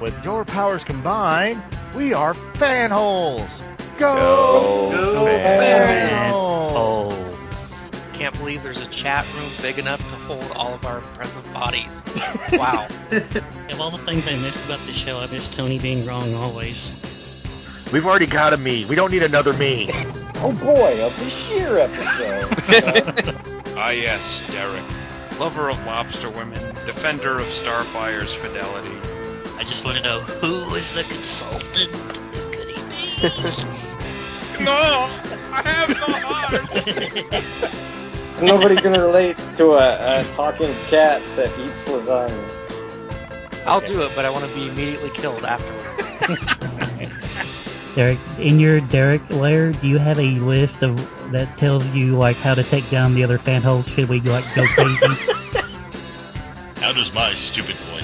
With your powers combined, we are fanholes. Go, Go, go, Fan fanholes. Can't believe there's a chat room big enough to hold all of our present bodies. Wow. Of all the things I missed about the show, I miss Tony being wrong always. We've already got a me. We don't need another me. Oh boy, a Bashir episode. Ah, yes, Derek. Lover of lobster women, defender of Starfire's fidelity. I just want to know who is the consultant? Who could he be? No! I have no heart! Nobody can relate to a, a talking cat that eats lasagna. I'll do it, but I want to be immediately killed afterwards. Derek, in your Derek layer, do you have a list of that tells you like how to take down the other fanholes? Should we like go crazy? How does my stupid voice sound?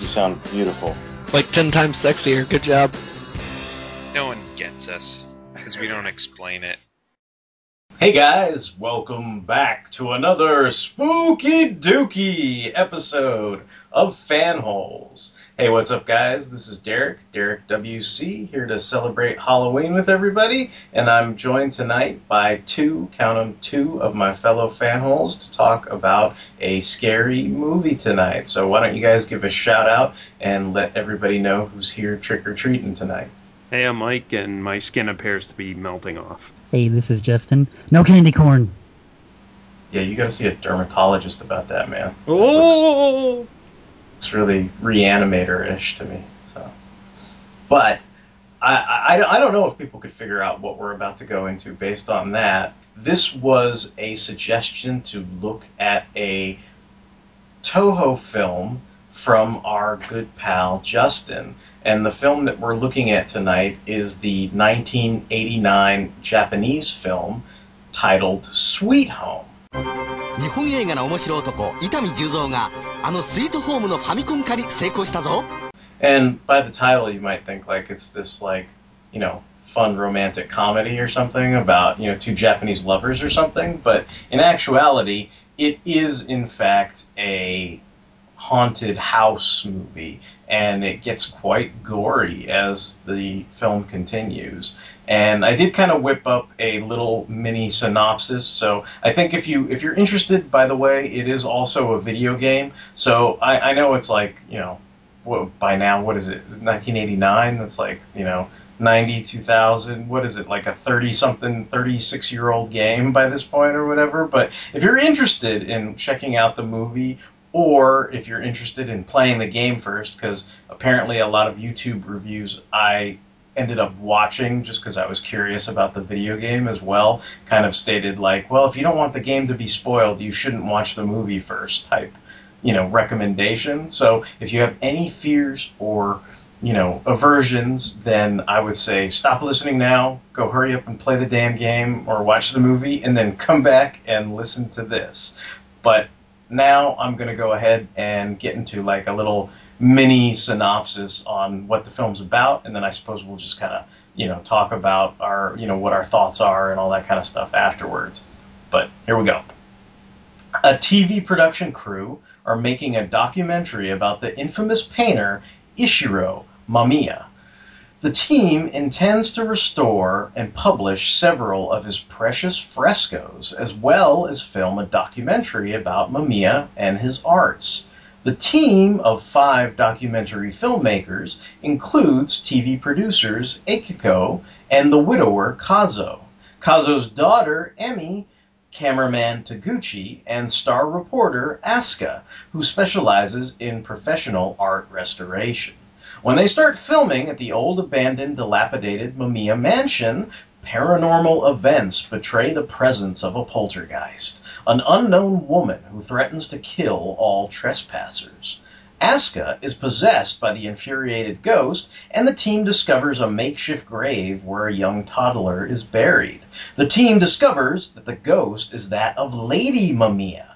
You sound beautiful. like ten times sexier. Good job. No one gets us, because we don't explain it. Hey guys, welcome back to another spooky dooky episode of Fanholes. Hey, what's up, guys? This is Derek, Derek WC, here to celebrate Halloween with everybody, and I'm joined tonight by two, count 'em, two of my fellow fanholes to talk about a scary movie tonight. So why don't you guys give a shout out and let everybody know who's here trick or treating tonight? Hey, I'm Mike, and my skin appears to be melting off. hey, this is Justin. No candy corn. Yeah, you gotta see a dermatologist about that, man. Oh! It's really reanimator-ish to me. So, but I, I I don't know if people could figure out what we're about to go into based on that. This was a suggestion to look at a Toho film from our good pal Justin. And the film that we're looking at tonight is the 1989 Japanese film titled Sweet Home. 日本映画の面白男伊丹十三があのスイートホームのファミコン化に成功したぞ And by the title, you might think like it's this like, you know, fun romantic comedy or something about you know two Japanese lovers or something. But in actuality, it is in fact a haunted house movie, and it gets quite gory as the film continues. And I did kind of whip up a little mini synopsis. So I think if you if you're interested, by the way, it is also a video game. So I, I know it's like you know what, by now, what is it, 1989? That's like, you know, 90, 2000. What is it, like a 30 something, 36 year old game by this point or whatever? But if you're interested in checking out the movie, or if you're interested in playing the game first, because apparently a lot of YouTube reviews I ended up watching just because I was curious about the video game as well, kind of stated like, well, if you don't want the game to be spoiled, you shouldn't watch the movie first type you know recommendation. So if you have any fears or you know aversions, then I would say stop listening now, go hurry up and play the damn game or watch the movie, and then come back and listen to this. But now I'm going to go ahead and get into like a little mini synopsis on what the film's about, and then I suppose we'll just kind of you know talk about our you know what our thoughts are and all that kind of stuff afterwards. But here we go. A TV production crew are making a documentary about the infamous painter Ichiro Mamiya. The team intends to restore and publish several of his precious frescoes, as well as film a documentary about Mamiya and his arts. The team of five documentary filmmakers includes TV producers Akiko and the widower Kazo. Kazo's daughter, Emmy, cameraman Taguchi, and star reporter Asuka, who specializes in professional art restoration. When they start filming at the old abandoned dilapidated Mamiya mansion, paranormal events betray the presence of a poltergeist, an unknown woman who threatens to kill all trespassers. Asuka is possessed by the infuriated ghost, and the team discovers a makeshift grave where a young toddler is buried. The team discovers that the ghost is that of Lady Mamiya,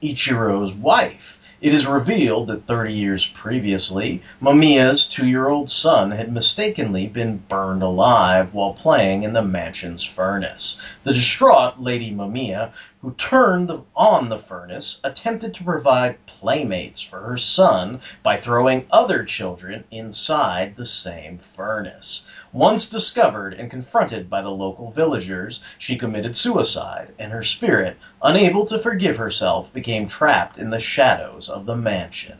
Ichiro's wife. It is revealed that 30 years previously, Mamiya's two year old son had mistakenly been burned alive while playing in the mansion's furnace. The distraught Lady Mamiya who turned on the furnace, attempted to provide playmates for her son by throwing other children inside the same furnace. Once discovered and confronted by the local villagers, she committed suicide, and her spirit, unable to forgive herself, became trapped in the shadows of the mansion.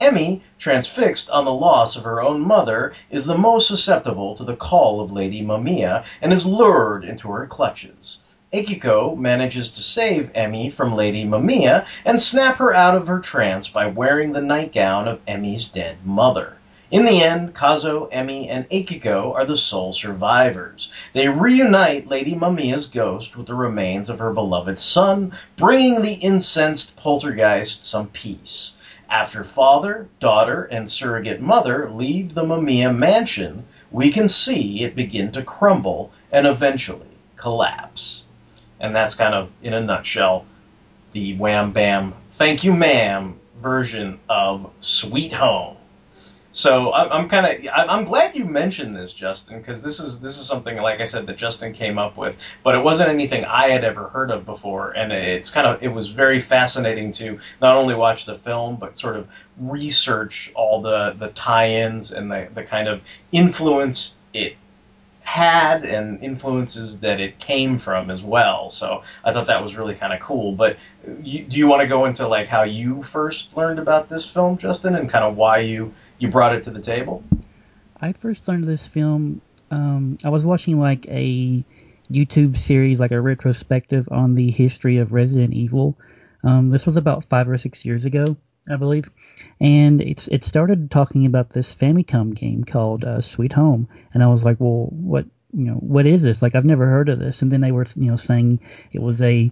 Emmy, transfixed on the loss of her own mother, is the most susceptible to the call of Lady Mamiya and is lured into her clutches. Akiko manages to save Emmy from Lady Mamiya and snap her out of her trance by wearing the nightgown of Emmy's dead mother. In the end, Kazo, Emmy, and Akiko are the sole survivors. They reunite Lady Mamiya's ghost with the remains of her beloved son, bringing the incensed poltergeist some peace. After father, daughter, and surrogate mother leave the Mamiya mansion, we can see it begin to crumble and eventually collapse. And that's kind of, in a nutshell, the wham bam, thank you ma'am version of Sweet Home. So I'm, I'm kind of I'm glad you mentioned this, Justin, because this is this is something like I said that Justin came up with, but it wasn't anything I had ever heard of before, and it's kind of it was very fascinating to not only watch the film but sort of research all the the tie-ins and the the kind of influence it had and influences that it came from as well. So I thought that was really kind of cool. But you, do you want to go into like how you first learned about this film, Justin, and kind of why you you brought it to the table? I first learned this film. Um, I was watching like a YouTube series, like a retrospective on the history of Resident Evil. Um, this was about five or six years ago, I believe, and it's it started talking about this Famicom game called uh, Sweet Home, and I was like, well, what you know, what is this? Like, I've never heard of this. And then they were you know saying it was a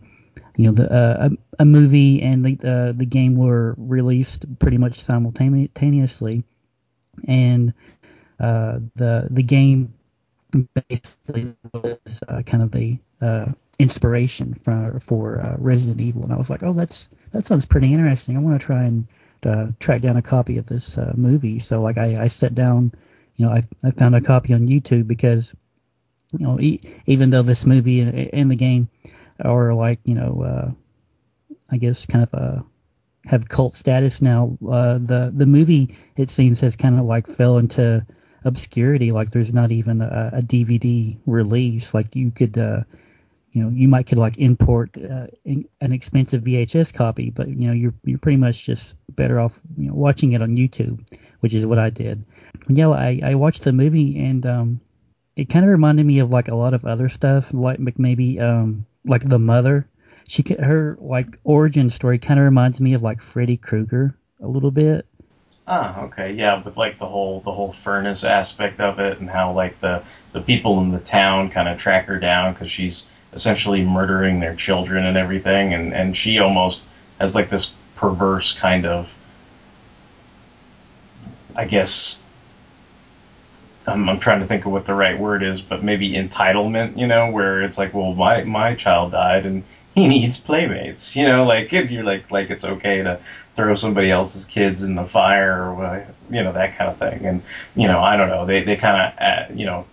you know the uh, a, a movie and the uh, the game were released pretty much simultaneously and uh, the the game basically was uh, kind of the uh, inspiration for for uh, Resident Evil, and I was like, oh, that's that sounds pretty interesting. I want to try and uh, track down a copy of this uh, movie. So like I, I sat down, you know, I I found a copy on YouTube because you know e- even though this movie and the game are like you know uh, I guess kind of a have cult status now. Uh, the the movie it seems has kind of like fell into obscurity. Like there's not even a, a DVD release. Like you could, uh, you know, you might could like import uh, in, an expensive VHS copy, but you know you're you're pretty much just better off you know watching it on YouTube, which is what I did. Yeah, I I watched the movie and um, it kind of reminded me of like a lot of other stuff, like maybe um like the mother she her like origin story kind of reminds me of like Freddy Krueger a little bit. Ah, okay, yeah, with like the whole the whole furnace aspect of it, and how like the the people in the town kind of track her down because she's essentially murdering their children and everything, and and she almost has like this perverse kind of, I guess. I'm, I'm trying to think of what the right word is, but maybe entitlement, you know, where it's like, well, my my child died, and he needs playmates. You know, like if you're like like it's okay to throw somebody else's kids in the fire or you know that kind of thing. And you know, I don't know. They they kind of uh, you know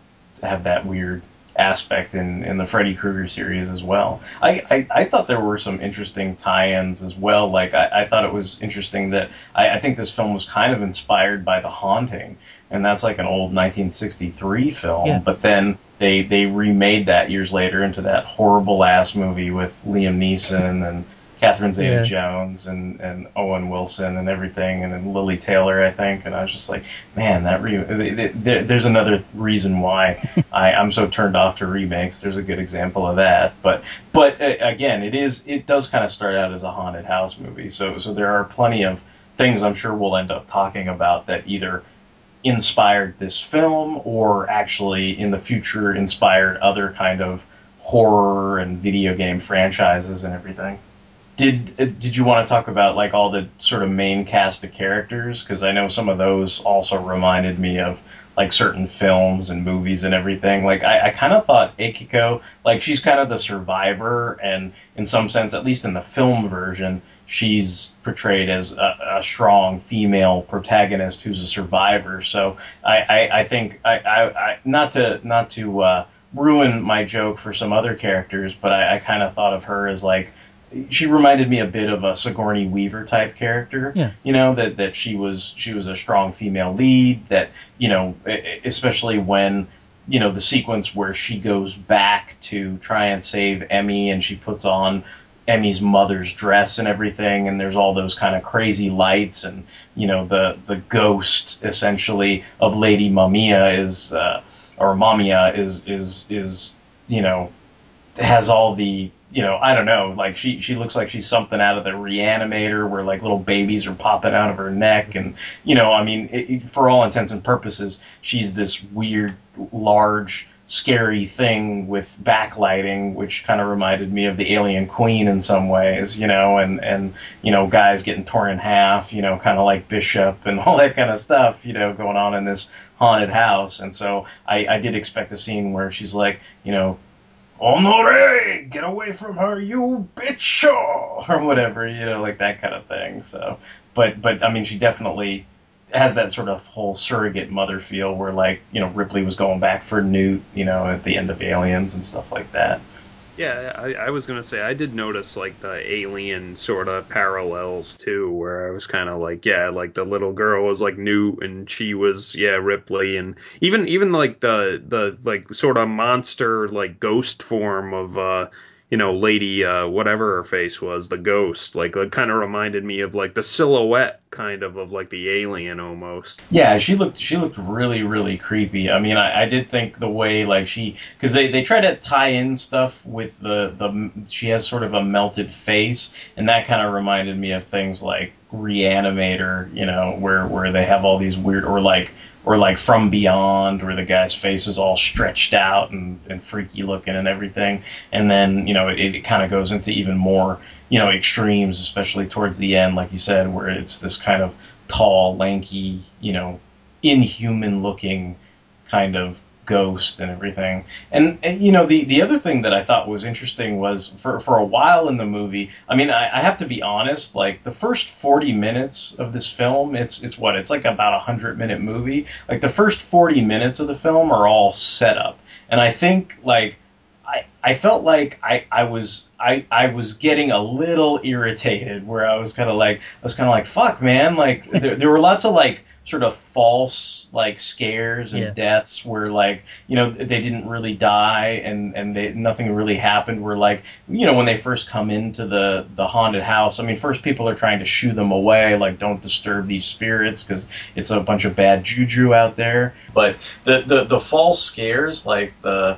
have that weird aspect in, in the Freddy Krueger series as well. I, I, I thought there were some interesting tie-ins as well. Like I, I thought it was interesting that I, I think this film was kind of inspired by The Haunting, and that's like an old 1963 film. Yeah. But then they they remade that years later into that horrible ass movie with Liam Neeson and Catherine Zeta-Jones and and Owen Wilson and everything, and then Lili Taylor, I think. And I was just like, man, that re- there, there's another reason why I, I'm so turned off to remakes. There's a good example of that. But but uh, again, it is it does kind of start out as a haunted house movie. So so there are plenty of things I'm sure we'll end up talking about that either inspired this film or actually in the future inspired other kind of horror and video game franchises and everything. Did uh, did you want to talk about like all the sort of main cast of characters? Because I know some of those also reminded me of like certain films and movies and everything. Like I, I kind of thought Akiko, like she's kind of the survivor, and in some sense, at least in the film version, she's portrayed as a, a strong female protagonist who's a survivor. So I, I, I think I, I, I not to not to uh, ruin my joke for some other characters, but I, I kind of thought of her as like she reminded me a bit of a Sigourney Weaver type character. Yeah. You know that that she was she was a strong female lead. That you know, especially when you know the sequence where she goes back to try and save Emmy and she puts on Emmy's mother's dress and everything, and there's all those kind of crazy lights, and you know the the ghost essentially of Lady Mamiya is uh, or Mamiya is is is you know has all the you know I don't know like she she looks like she's something out of the Reanimator where like little babies are popping out of her neck and you know I mean it, it, for all intents and purposes she's this weird large scary thing with backlighting which kind of reminded me of the alien queen in some ways you know and and you know guys getting torn in half you know kind of like bishop and all that kind of stuff you know going on in this haunted house. And so I, I did expect a scene where she's like you know Honore, get away from her, you bitch, or whatever, you know, like that kind of thing. So, but but I mean, she definitely has that sort of whole surrogate mother feel, where like you know Ripley was going back for Newt, you know, at the end of Aliens and stuff like that. Yeah, I, I was gonna say I did notice like the alien sort of parallels too, where I was kind of like, yeah, like the little girl was like Newt and she was yeah Ripley, and even even like the the like sort of monster like ghost form of uh you know Lady uh whatever her face was, the ghost, like it kind of reminded me of like the silhouette kind of of like the alien almost. Yeah, she looked she looked really really creepy. I mean, I, I did think the way like she because they they try to tie in stuff with the the she has sort of a melted face, and that kind of reminded me of things like Reanimator, you know, where where they have all these weird or like or like From Beyond, where the guy's face is all stretched out and, and freaky looking and everything. And then, you know, it, it kind of goes into even more, you know, extremes, especially towards the end, like you said, where it's this kind of tall, lanky, you know, inhuman looking kind of ghost and everything. And, and, you know, the the other thing that I thought was interesting was for for a while in the movie. I mean, I, I have to be honest. Like the first forty minutes of this film, it's it's what it's like about a hundred minute movie. Like the first forty minutes of the film are all set up, and I think like. I, I felt like I, I was I, I was getting a little irritated where I was kind of like I was kind of like fuck man like there, there were lots of like sort of false like scares and Yeah. deaths where like you know they didn't really die and and they nothing really happened where like you know when they first come into the the haunted house I mean first people are trying to shoo them away like don't disturb these spirits because it's a bunch of bad juju out there but the the the false scares like the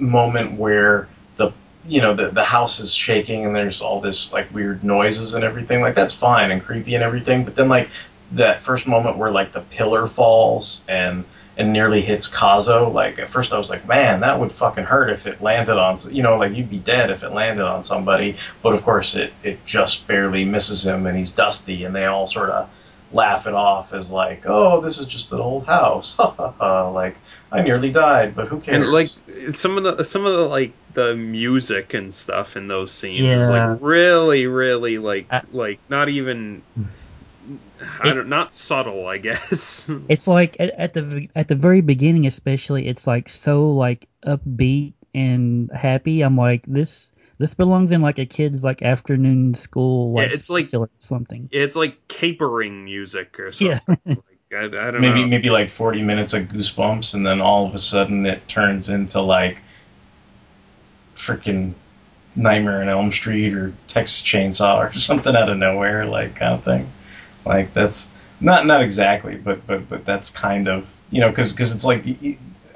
moment where the you know the the house is shaking and there's all this like weird noises and everything like that's fine and creepy and everything but then like that first moment where like the pillar falls and and nearly hits Kazo like at first I was like man that would fucking hurt if it landed on you know like you'd be dead if it landed on somebody. But of course it it just barely misses him and he's dusty and they all sort of laugh it off as like oh this is just an old house. Ha ha ha. Like I nearly died but who cares? And like some of the some of the like the music and stuff in those scenes is like really really like I- like not even I don't not subtle I guess. It's like at, at the at the very beginning, especially, it's like so like upbeat and happy. I'm like this this belongs in like a kid's like afternoon school Yeah, it's like- something. it's like capering music or something. Yeah. like, I, I don't maybe know. maybe like 40 minutes of goosebumps and then all of a sudden it turns into like freaking nightmare on elm street or texas chainsaw or something out of nowhere like kind of thing like that's not not exactly but but but that's kind of you know because because it's like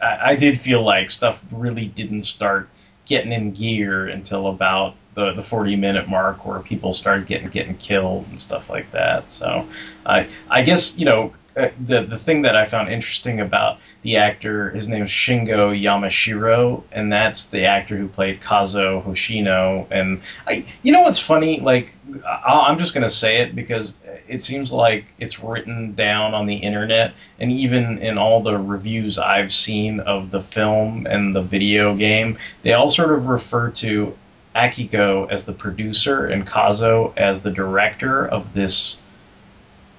I, I did feel like stuff really didn't start getting in gear until about the, the 40 minute mark where people started getting getting killed and stuff like that. So I I guess you know Uh, the the thing that I found interesting about the actor, his name is Shingo Yamashiro, and that's the actor who played Kazo Hoshino. And I, you know what's funny? Like I, I'm just gonna say it because it seems like it's written down on the internet, and even in all the reviews I've seen of the film and the video game, they all sort of refer to Akiko as the producer and Kazo as the director of this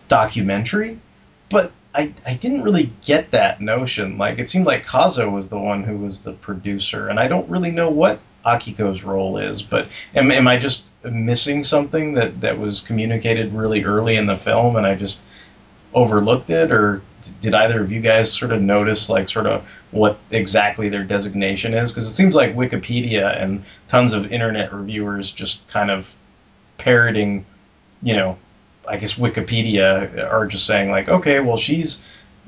documentary, but I, I didn't really get that notion. Like it seemed like Kazo was the one who was the producer, and I don't really know what Akiko's role is. But am, am I just missing something that that was communicated really early in the film, and I just overlooked it, or did either of you guys sort of notice like sort of what exactly their designation is? Because it seems like Wikipedia and tons of internet reviewers just kind of parroting, you know, I guess Wikipedia are just saying like, okay, well she's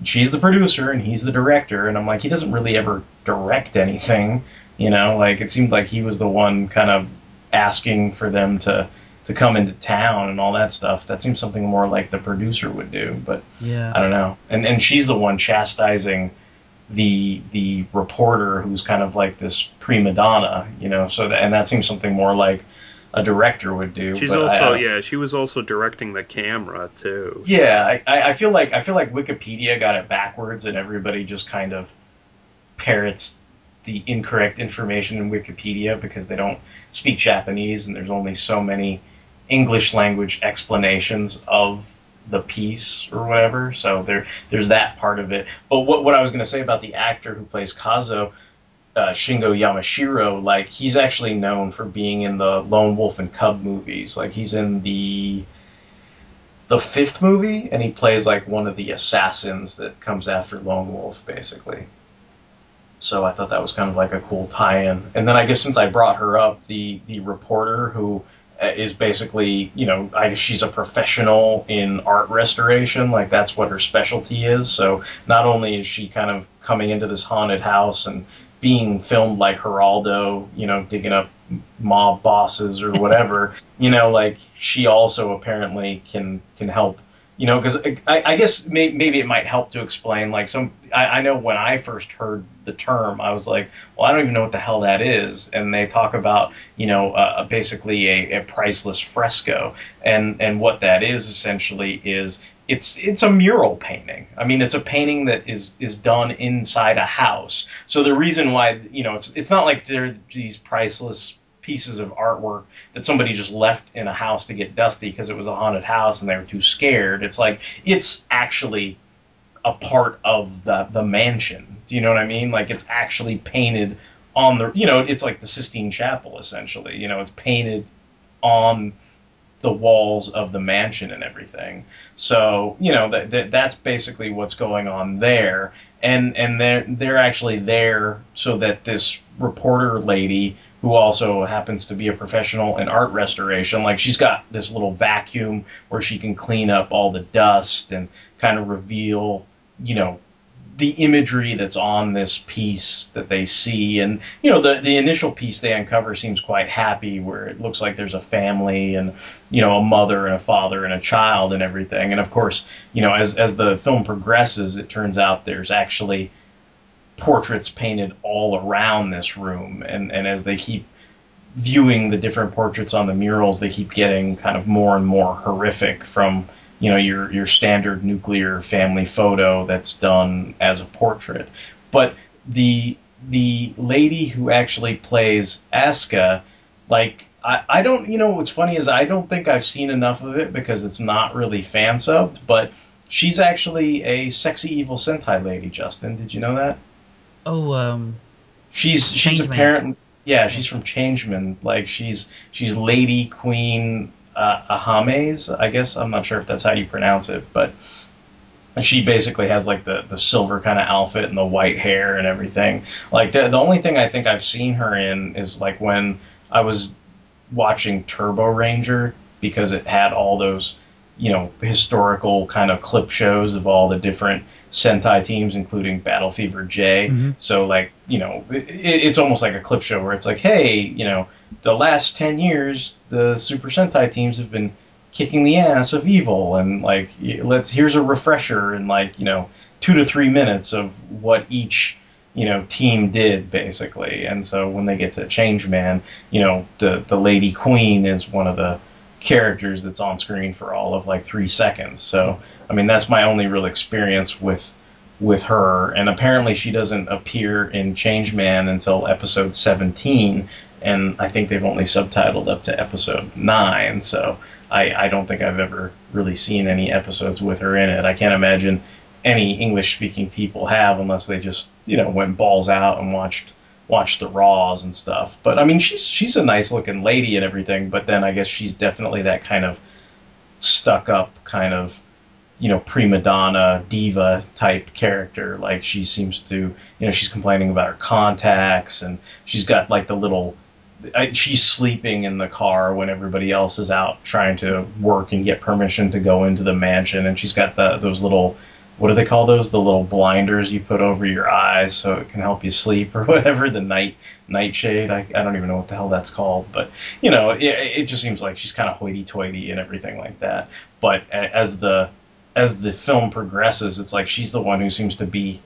she's the producer and he's the director, and I'm like, he doesn't really ever direct anything, you know, like it seemed like he was the one kind of asking for them to to come into town and all that stuff. That seems something more like the producer would do, but Yeah. I don't know. And and she's the one chastising the the reporter who's kind of like this prima donna, you know. So that and that seems something more like a director would do. She's also I, yeah, she was also directing the camera too. yeah, I, I I feel like I feel like Wikipedia got it backwards, and everybody just kind of parrots the incorrect information in Wikipedia because they don't speak Japanese, and there's only so many English language explanations of the piece or whatever. So there there's that part of it. But what what I was going to say about the actor who plays Kazo. Uh, Shingo Yamashiro, like he's actually known for being in the Lone Wolf and Cub movies. Like he's in the the fifth movie, and he plays like one of the assassins that comes after Lone Wolf, basically. So I thought that was kind of like a cool tie-in. And then I guess since I brought her up, the the reporter who uh, basically, you know, I guess she's a professional in art restoration, like that's what her specialty is. So not only is she kind of coming into this haunted house and being filmed like Geraldo, you know, digging up mob bosses or whatever, you know, like she also apparently can can help, you know, because I, I guess may, maybe it might help to explain like some. I, I know when I first heard the term, I was like, well, I don't even know what the hell that is, and they talk about, you know, uh, basically a, a priceless fresco, and and what that is essentially is it's it's a mural painting. I mean, it's a painting that is is done inside a house. So the reason why you know it's it's not like they're these priceless pieces of artwork that somebody just left in a house to get dusty because it was a haunted house and they were too scared. It's like it's actually a part of the the mansion. Do you know what I mean? Like it's actually painted on the you know it's like the Sistine Chapel essentially. You know it's painted on the walls of the mansion and everything. So you know that, that that's basically what's going on there, and and they're they're actually there so that this reporter lady who also happens to be a professional in art restoration, like she's got this little vacuum where she can clean up all the dust and kind of reveal, you know, the imagery that's on this piece that they see. And you know the the initial piece they uncover seems quite happy where it looks like there's a family and you know a mother and a father and a child and everything. And of course you know as as the film progresses it turns out there's actually portraits painted all around this room. And and as they keep viewing the different portraits on the murals they keep getting kind of more and more horrific from you know your your standard nuclear family photo that's done as a portrait. But the the lady who actually plays Asuka like I, I don't you know what's funny is I don't think I've seen enough of it because it's not really fan subbed but she's actually a sexy evil Sentai lady Justin. Did you know that? Oh, um, she's she's apparently yeah she's from Changeman. Like she's she's Lady Queen uh, Ahames I guess. I'm not sure if that's how you pronounce it but she basically has like the the silver kind of outfit and the white hair and everything. Like the the only thing I think I've seen her in is like when I was watching Turboranger because it had all those you know historical kind of clip shows of all the different Sentai teams, including Battle Fever J. Mhm. So like you know, it, it's almost like a clip show where it's like, hey, you know, the last ten years the Super Sentai teams have been kicking the ass of evil, and like let's here's a refresher in like you know two to three minutes of what each you know team did basically. And so when they get to Changeman, you know the the Lady Queen is one of the characters that's on screen for all of like three seconds. So I mean that's my only real experience with with her, and apparently she doesn't appear in Changeman until episode 17, and I think they've only subtitled up to episode 9, so I, I don't think I've ever really seen any episodes with her in it. I can't imagine any English speaking people have unless they just, you know, went balls out and watched watch the Raws and stuff. But I mean, she's she's a nice looking lady and everything. But then I guess she's definitely that kind of stuck up kind of you know prima donna diva type character. Like she seems to you know she's complaining about her contacts and she's got like the little. I, she's sleeping in the car when everybody else is out trying to work and get permission to go into the mansion, and she's got the those little what do they call those? The little blinders you put over your eyes so it can help you sleep or whatever. The night nightshade. I, I don't even know what the hell that's called, but you know, it, it just seems like she's kind of hoity-toity and everything like that. But as the as the film progresses, it's like she's the one who seems to be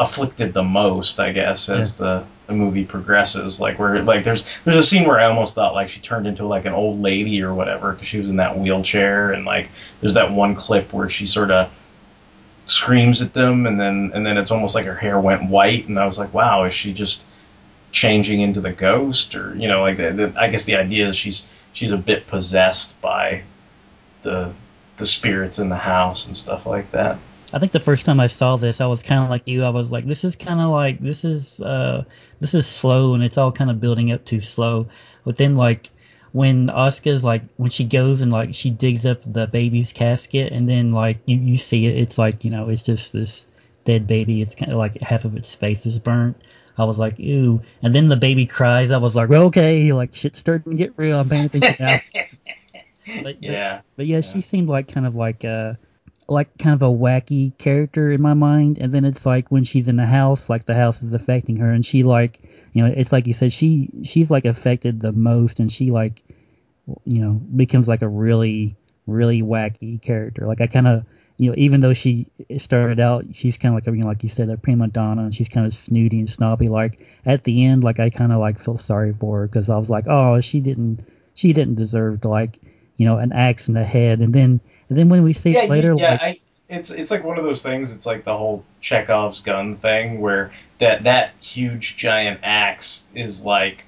afflicted the most, I guess, as the, the movie progresses. Like where like there's there's a scene where I almost thought like she turned into like an old lady or whatever because she was in that wheelchair, and like there's that one clip where she sort of screams at them and then and then it's almost like her hair went white and I was like wow is she just changing into the ghost or you know like the, the, I guess the idea is she's she's a bit possessed by the the spirits in the house and stuff like that I think the first time I saw this, I was kind of like you. I was like, this is kind of like this is uh this is slow and it's all kind of building up too slow. But then like when Asuka's like when she goes and like she digs up the baby's casket and then like you you see it, it's like you know it's just this dead baby. It's kind of like half of its face is burnt. I was like, ew. And then the baby cries. I was like, well, okay, like shit's starting to get real. I'm paying attention now. but, yeah But, but yeah, she seemed like kind of like a like kind of a wacky character in my mind. And then it's like when she's in the house, like the house is affecting her, and she like you know it's like you said she she's like affected the most, and she like you know becomes like a really really wacky character. Like I kind of you know even though she started out she's kind of like you know like you said a prima donna and she's kind of snooty and snobby. Like at the end like I kind of like feel sorry for her because I was like oh she didn't she didn't deserve to like you know an axe in the head and then and then when we see yeah, it later yeah, like I, it's it's like one of those things. It's like the whole Chekhov's gun thing, where that that huge giant axe is like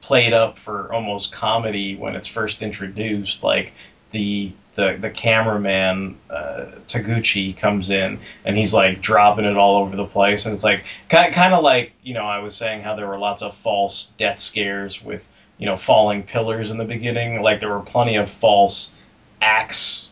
played up for almost comedy when it's first introduced. Like the the the cameraman uh, Taguchi comes in and he's like dropping it all over the place, and it's like kind kind of like you know I was saying how there were lots of false death scares with you know falling pillars in the beginning. Like there were plenty of false axe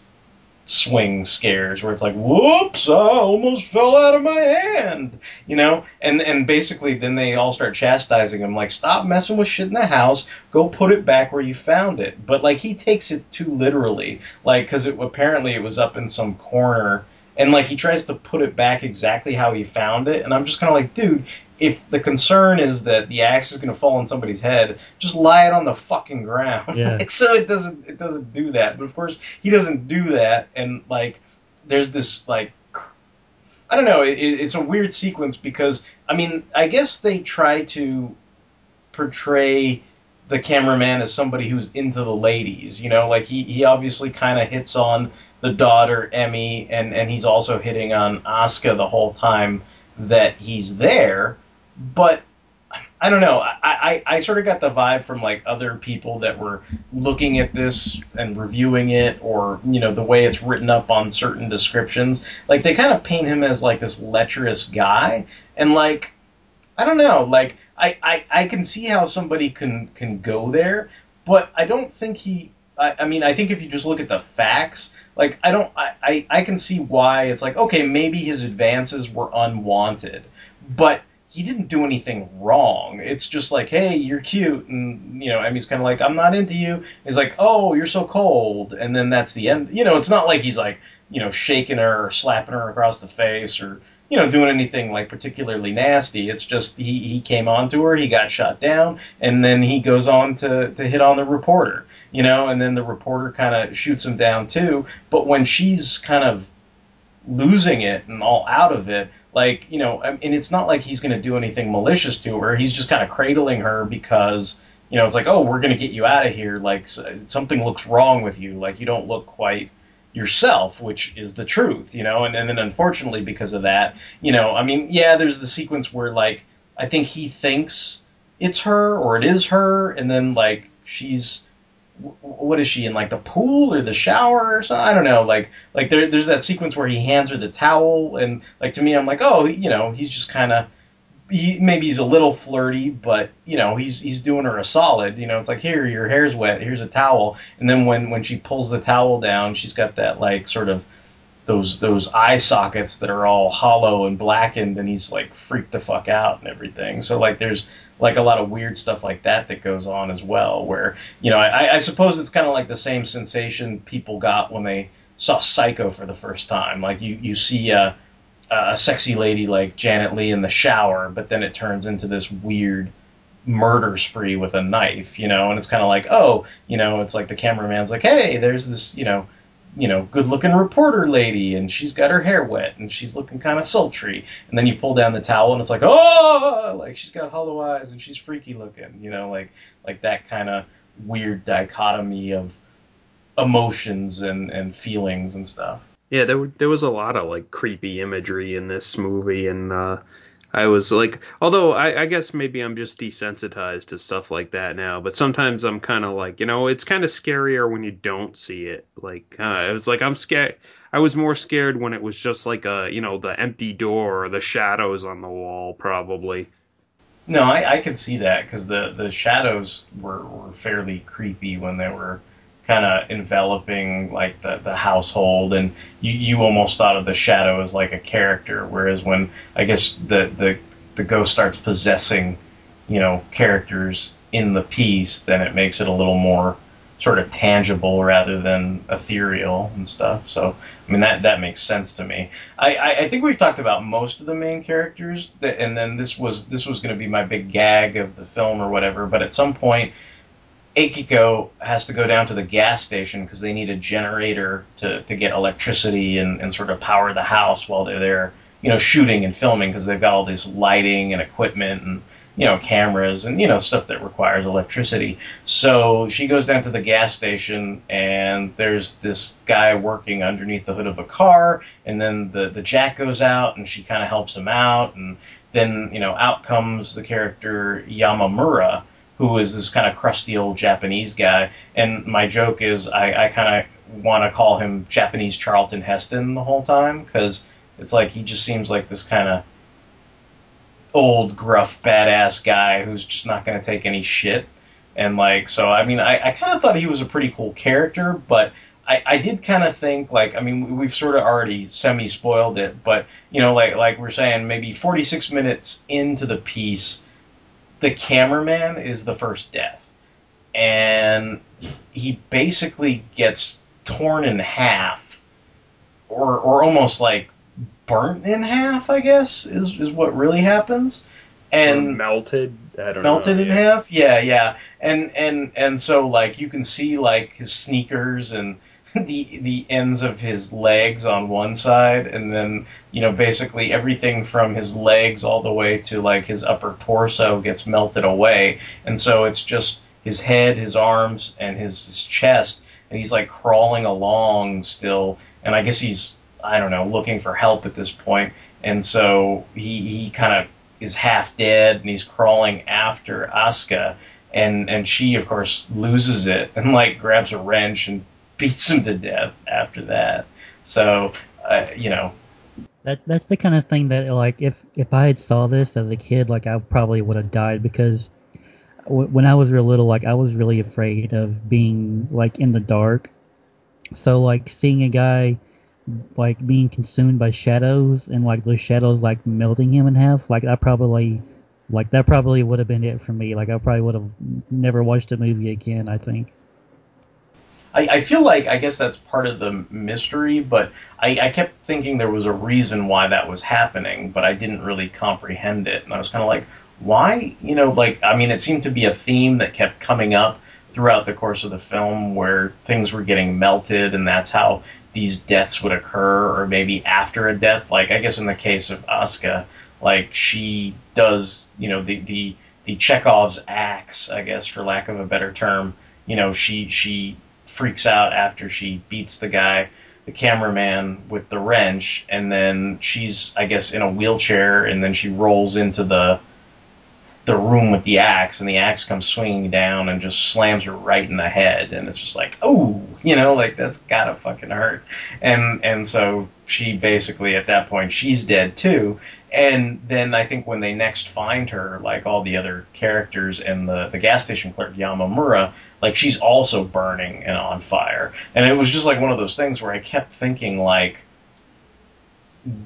swing scares where it's like whoops i almost fell out of my hand you know? And and basically then they all start chastising him like stop messing with shit in the house. Go put it back where you found it. But like he takes it too literally like because it apparently it was up in some corner. And like he tries to put it back exactly how he found it. And i'm just kind of like dude if the concern is that the axe is going to fall on somebody's head just lie it on the fucking ground Yeah. like so it doesn't it doesn't do that but of course he doesn't do that and like there's this like I don't know. It, it- it's a weird sequence because I mean, I guess they try to portray the cameraman as somebody who's into the ladies. You know, like he he obviously kind of hits on the daughter Emmy, and and he's also hitting on Asuka the whole time that he's there. But I don't know. I, I, I sort of got the vibe from like other people that were looking at this and reviewing it, or you know the way it's written up on certain descriptions. Like they kind of paint him as like this lecherous guy, and like I don't know. Like I, I, I can see how somebody can can go there, but I don't think he. I, I mean, I think if you just look at the facts, like I don't. I, I, I can see why it's like okay, maybe his advances were unwanted, but he didn't do anything wrong. It's just like, hey, you're cute, and you know, Emmy's kind of like, I'm not into you. He's like, oh, you're so cold, and then that's the end. You know, it's not like he's like, you know, shaking her or slapping her across the face or you know doing anything like particularly nasty. It's just he he came on to her, he got shot down, and then he goes on to to hit on the reporter. You know, and then the reporter kind of shoots him down too. But when she's kind of losing it and all out of it. Like, you know, and it's not like he's going to do anything malicious to her. He's just kind of cradling her because, you know, it's like, oh, we're going to get you out of here. Like, something looks wrong with you. Like, you don't look quite yourself, which is the truth, you know? And, and then unfortunately, because of that, you know, I mean, yeah, there's the sequence where, like, I think he thinks it's her or it is her, and then, like, she's what is she in like the pool or the shower or something? I don't know. Like like there, there's that sequence where he hands her the towel and like to me I'm like oh you know he's just kind of he, maybe he's a little flirty, but you know he's he's doing her a solid. You know, it's like here your hair's wet, here's a towel, and then when when she pulls the towel down, she's got that like sort of those those eye sockets that are all hollow and blackened, and he's like freaked the fuck out and everything. So like there's like a lot of weird stuff like that that goes on as well. Where you know I, I suppose it's kind of like the same sensation people got when they saw Psycho for the first time. Like you you see a a sexy lady like Janet Leigh in the shower, but then it turns into this weird murder spree with a knife, you know, and it's kind of like, oh, you know, it's like the cameraman's like, hey, there's this, you know, you know, good looking reporter lady and she's got her hair wet and she's looking kind of sultry. And then you pull down the towel and it's like, oh, like she's got hollow eyes and she's freaky looking, you know, like like that kind of weird dichotomy of emotions and and feelings and stuff. Yeah, there there was a lot of like creepy imagery in this movie, and uh, I was like, although I, I guess maybe I'm just desensitized to stuff like that now, but sometimes I'm kind of like, you know, it's kind of scarier when you don't see it. Like, uh, it was like I'm scared. I was more scared when it was just like a, you know, the empty door or the shadows on the wall, probably. No, I, I could see that because the the shadows were, were fairly creepy when they were kind of enveloping like the, the household and you, you almost thought of the shadow as like a character whereas when i guess the, the the ghost starts possessing you know characters in the piece then it makes it a little more sort of tangible rather than ethereal and stuff. So i mean that that makes sense to me. I i, I think we've talked about most of the main characters that, and then this was this was going to be my big gag of the film or whatever but at some point Akiko has to go down to the gas station because they need a generator to, to get electricity and, and sort of power the house while they're there, you know, shooting and filming because they've got all this lighting and equipment and, you know, cameras and, you know, stuff that requires electricity. So she goes down to the gas station and there's this guy working underneath the hood of a car and then the, the jack goes out and she kind of helps him out and then, you know, out comes the character Yamamura who is this kind of crusty old Japanese guy. And my joke is I, I kind of want to call him Japanese Charlton Heston the whole time because it's like he just seems like this kind of old, gruff, badass guy who's just not going to take any shit. And like, so I mean, I, I kind of thought he was a pretty cool character, but I, I did kind of think like I mean we've sort of already semi spoiled it, but you know like like we're saying maybe 46 minutes into the piece the cameraman is the first death, and he basically gets torn in half, or or almost like burnt in half. I guess is is what really happens. And or melted, I don't melted know, in yeah. half. Yeah, yeah. And and and so like you can see like his sneakers and the the ends of his legs on one side and then you know basically everything from his legs all the way to like his upper torso gets melted away. And so it's just his head his arms and his, his chest and he's like crawling along still. And i guess he's i don't know looking for help at this point. And so he he kind of is half dead and he's crawling after Asuka. And and she of course loses it and like grabs a wrench and beats him to death after that. So, uh, you know, That that's the kind of thing that like if if I had saw this as a kid, like I probably would have died because w- when I was real little, like I was really afraid of being like in the dark. So like seeing a guy like being consumed by shadows and like those shadows like melting him in half, like I probably like that probably would have been it for me. Like I probably would have never watched a movie again. I think. I, I feel like I guess that's part of the mystery, but I, I kept thinking there was a reason why that was happening, but I didn't really comprehend it, and I was kind of like, why? You know, like I mean, it seemed to be a theme that kept coming up throughout the course of the film, where things were getting melted, and that's how these deaths would occur, or maybe after a death. Like I guess in the case of Asuka, like she does, you know, the the the Chekhov's axe, I guess, for lack of a better term. You know, she she freaks out after she beats the guy, the cameraman, with the wrench, and then she's, I guess, in a wheelchair, and then she rolls into the the room with the axe, and the axe comes swinging down and just slams her right in the head, and it's just like, oh, you know, like that's gotta fucking hurt. And and so she basically at that point she's dead too. And then I think when they next find her, like all the other characters and the the gas station clerk Yamamura, like she's also burning and on fire. And it was just like one of those things where I kept thinking like,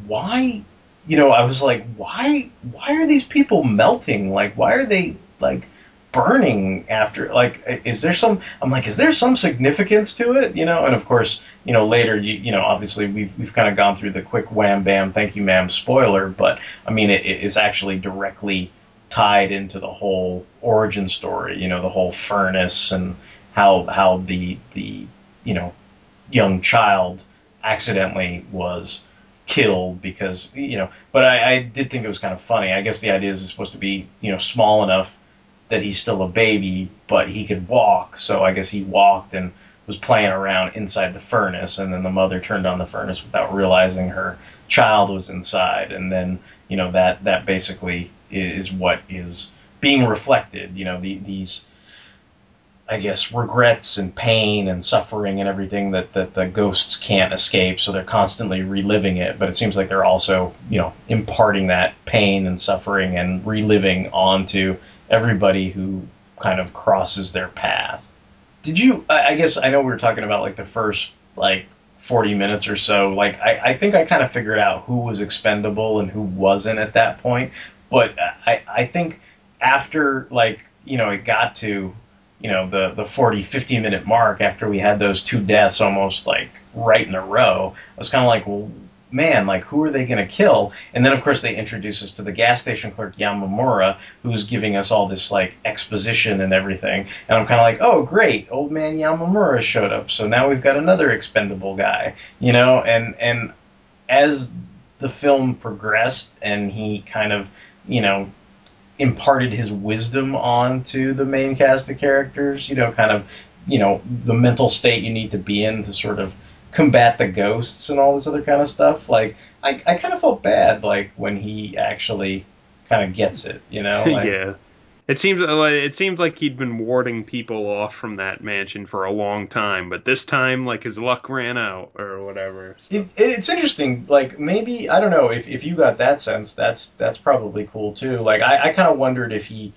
why you know, I was like, why why are these people melting? Like why are they like burning after like is there some I'm like is there some significance to it, you know? And of course, you know, later you you know, obviously we've we've kind of gone through the quick wham bam thank you ma'am spoiler, but I mean it, it's actually directly tied into the whole origin story, you know, the whole furnace and how how the the you know young child accidentally was killed because you know. But I, I did think it was kind of funny. I guess the idea is it's supposed to be you know small enough that he's still a baby, but he could walk. So I guess he walked and was playing around inside the furnace, and then the mother turned on the furnace without realizing her child was inside, and then you know that that basically is what is being reflected. You know the, these I guess, regrets and pain and suffering and everything that, that the ghosts can't escape, so they're constantly reliving it. But it seems like they're also, you know, imparting that pain and suffering and reliving onto everybody who kind of crosses their path. Did you? I guess I know we were talking about like the first like 40 minutes or so. Like I, I think I kind of figured out who was expendable and who wasn't at that point. But I, I think after like you know it got to you know the the 40 50 minute mark after we had those two deaths almost like right in a row i was kind of like well man like who are they going to kill and then of course they introduce us to the gas station clerk yamamura who's giving us all this like exposition and everything and i'm kind of like oh great old man yamamura showed up so now we've got another expendable guy you know and and as the film progressed and he kind of you know imparted his wisdom onto the main cast of characters. You know, kind of, you know, the mental state you need to be in to sort of combat the ghosts and all this other kind of stuff. Like, I, I kind of felt bad, like, when he actually kind of gets it, you know? Like, yeah. It seems uh, like it seems like he'd been warding people off from that mansion for a long time, but this time, like his luck ran out or whatever. So. It, it's interesting. Like maybe I don't know if, if you got that sense. That's that's probably cool too. Like I, I kind of wondered if he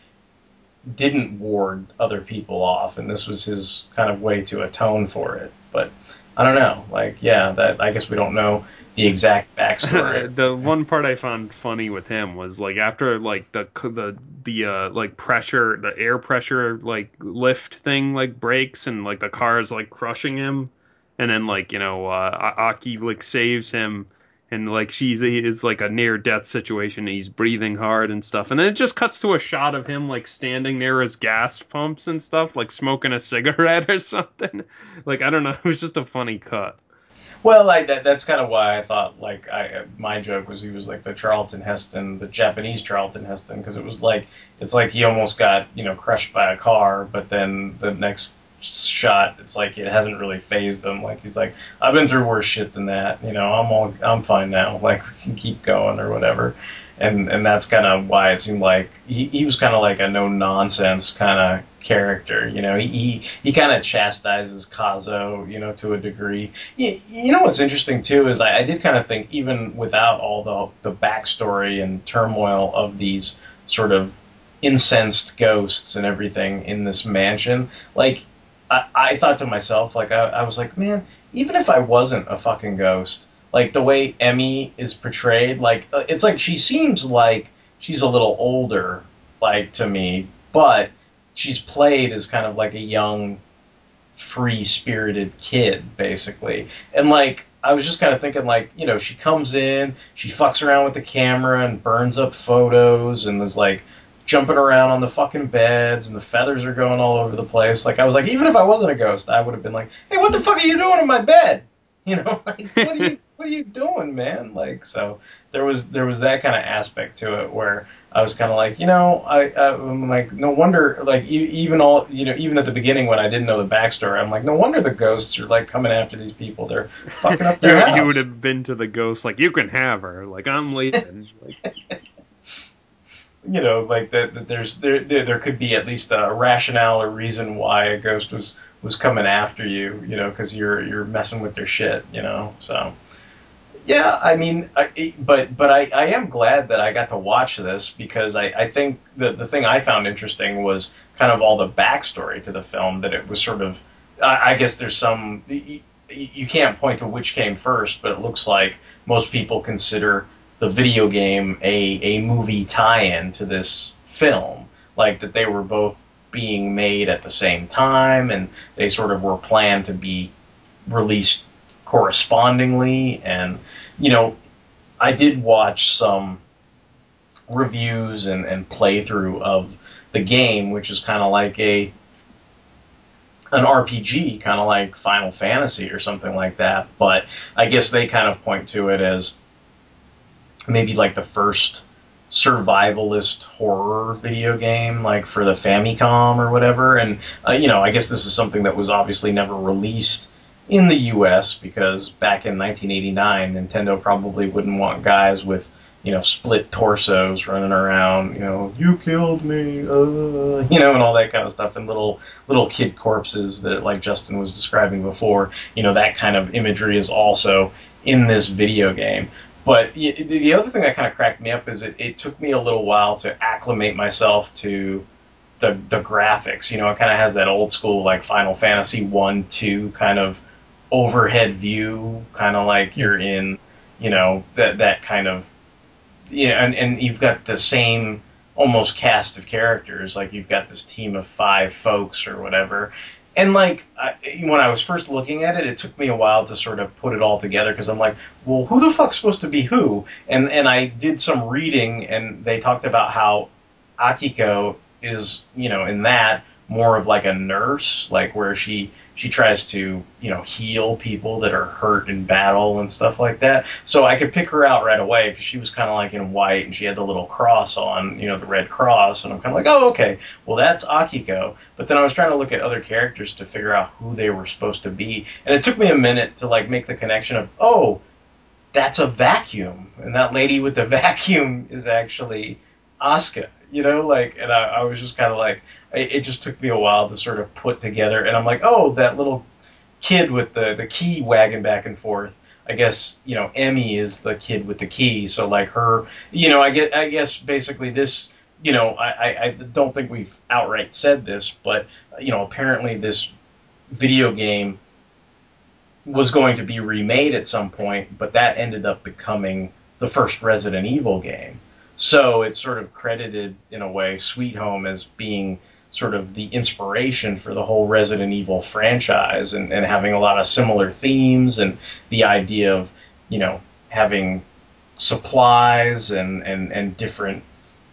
didn't ward other people off, and this was his kind of way to atone for it. But I don't know. Like yeah, that I guess we don't know the exact backstory. the one part I found funny with him was like after like the the the uh like pressure, the air pressure like lift thing like breaks and like the car is like crushing him, and then like you know uh, Aki like saves him. And like she's is like a near death situation. He's breathing hard and stuff, and then it just cuts to a shot of him like standing near his gas pumps and stuff, like smoking a cigarette or something. Like I don't know, it was just a funny cut. Well, like that, that's kind of why I thought like I my joke was he was like the Charlton Heston, the Japanese Charlton Heston, because it was like it's like he almost got you know crushed by a car, but then the next shot it's like it hasn't really fazed them. Like he's like I've been through worse shit than that, you know. I'm all I'm fine now. Like we can keep going or whatever and and that's kind of why it seemed like he, he was kind of like a no nonsense kind of character. You know, he he, he kind of chastises Kazuo, you know, to a degree. You, you know what's interesting too is I, I did kind of think even without all the the backstory and turmoil of these sort of incensed ghosts and everything in this mansion, like I, I thought to myself, like I, I was like, man, even if I wasn't a fucking ghost like the way Emmy is portrayed, like uh, it's like she seems like she's a little older, like to me, but she's played as kind of like a young, free spirited kid, basically. And like I was just kind of thinking, like you know, she comes in, she fucks around with the camera and burns up photos, and there's like jumping around on the fucking beds and the feathers are going all over the place. Like I was like, even if I wasn't a ghost, I would have been like, hey, what the fuck are you doing in my bed? You know, like what are you what are you doing, man? Like so there was there was that kind of aspect to it where I was kind of like, you know, I I'm like no wonder like even all you know even at the beginning when I didn't know the backstory, I'm like no wonder the ghosts are like coming after these people. They're fucking up their you, house. You would have been to the ghost like you can have her. Like I'm leaving. like. You know, like that, that there's there, there there could be at least a rationale or reason why a ghost was was coming after you, you know, because you're you're messing with their shit, you know. So yeah, I mean, I, but but I, I am glad that I got to watch this because I, I think the the thing I found interesting was kind of all the backstory to the film that it was sort of I, I guess there's some you, you can't point to which came first, but it looks like most people consider the video game a a movie tie-in to this film, like that they were both being made at the same time and they sort of were planned to be released correspondingly. And you know I did watch some reviews and, and playthrough of the game which is kind of like a an RPG kind of like Final Fantasy or something like that. But I guess they kind of point to it as maybe like the first survivalist horror video game like for the Famicom or whatever. And uh, you know I guess this is something that was obviously never released in the US because back in 1989 Nintendo probably wouldn't want guys with you know split torsos running around you know you killed me uh, you know and all that kind of stuff and little little kid corpses that like Justin was describing before. You know that kind of imagery is also in this video game but the other thing that kind of cracked me up is it, it took me a little while to acclimate myself to the the graphics. You know, it kind of has that old school like Final Fantasy one two kind of overhead view, kind of like you're in, you know, that that kind of, yeah, and and you've got the same almost cast of characters. Like you've got this team of five folks or whatever, and like I, when I was first looking at it, it took me a while to sort of put it all together because I'm like, well, who the fuck's supposed to be who? And and I did some reading, and they talked about how Akiko is, you know, in that more of like a nurse, like where she she tries to you know heal people that are hurt in battle and stuff like that. So I could pick her out right away because she was kind of like in white and she had the little cross on, you know, the red cross, and I'm kind of like, oh okay, well that's Akiko. But then I was trying to look at other characters to figure out who they were supposed to be, and it took me a minute to like make the connection of oh, that's a vacuum, and that lady with the vacuum is actually Asuka you know, like, and I, I was just kind of like, it, it just took me a while to sort of put together, and I'm like, oh, that little kid with the the key wagging back and forth. I guess you know Emmy is the kid with the key, so like her, you know, I get, I guess basically this, you know, I, I don't think we've outright said this, but you know, apparently this video game was going to be remade at some point, but that ended up becoming the first Resident Evil game. So it's sort of credited in a way, Sweet Home, as being sort of the inspiration for the whole Resident Evil franchise and, and having a lot of similar themes and the idea of, you know, having supplies and, and, and different,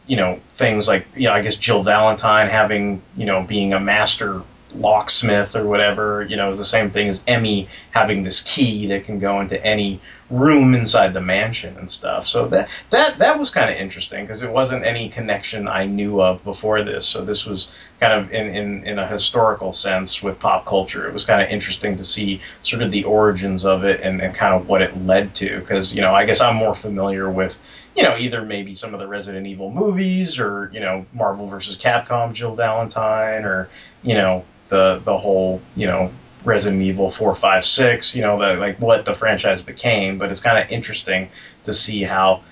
you know, things like, you know, I guess Jill Valentine having, you know, being a master locksmith or whatever, you know, is the same thing as Emmy having this key that can go into any room inside the mansion and stuff. So that that that was kind of interesting because it wasn't any connection I knew of before this. So this was kind of in, in, in a historical sense with pop culture. It was kind of interesting to see sort of the origins of it and, and kind of what it led to. Because, you know, I guess I'm more familiar with, you know, either maybe some of the Resident Evil movies or, you know, Marvel versus Capcom, Jill Valentine, or, you know, the the whole you know Resident Evil four, five, six, you know, the, like what the franchise became. But it's kind of interesting to see how,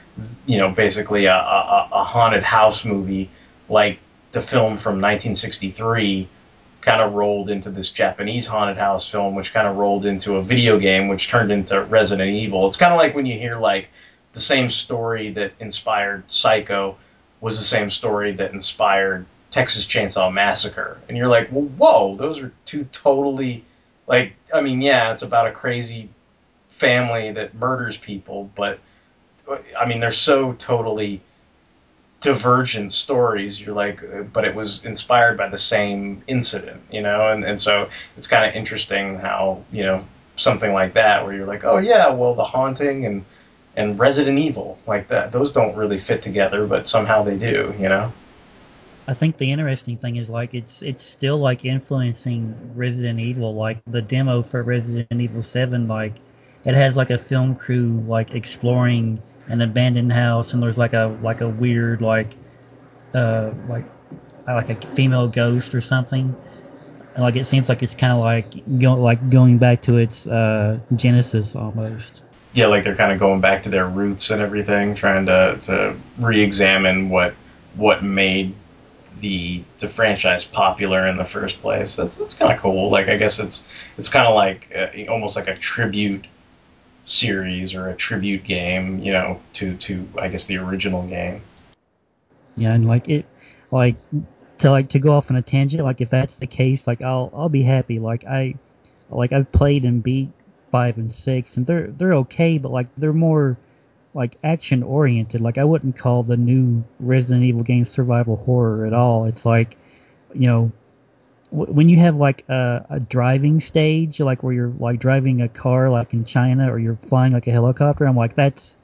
you know, basically a, a, a haunted house movie like the film from 1963 kind of rolled into this Japanese haunted house film, which kind of rolled into a video game, which turned into Resident Evil. It's kind of like when you hear like the same story that inspired Psycho was the same story that inspired Texas Chainsaw Massacre, and you're like, well, whoa, those are two totally like. I mean, yeah, it's about a crazy family that murders people, but I mean, they're so totally divergent stories. You're like, but it was inspired by the same incident, you know, and and so it's kind of interesting how you know something like that where you're like, oh yeah, well, the haunting and and Resident Evil like that, those don't really fit together, but somehow they do, you know. I think the interesting thing is like it's it's still like influencing Resident Evil. Like the demo for Resident Evil Seven, like it has like a film crew like exploring an abandoned house, and there's like a like a weird like uh like like a female ghost or something. And like it seems like it's kind of like go, like going back to its uh, genesis almost. Yeah, like they're kind of going back to their roots and everything, trying to to re-examine what what made the the franchise popular in the first place. That's that's kind of cool. Like I guess it's it's kind of like uh, almost like a tribute series or a tribute game, you know, to to I guess the original game. Yeah, and like it, like to like to go off on a tangent. Like if that's the case, like I'll I'll be happy. Like I, like I've played and beat five and six, and they're they're okay, but like they're more like action oriented. Like I wouldn't call the new Resident Evil game survival horror at all. It's like, you know, w- when you have like a, a driving stage, like where you're like driving a car, like in China, or you're flying like a helicopter. I'm like, that's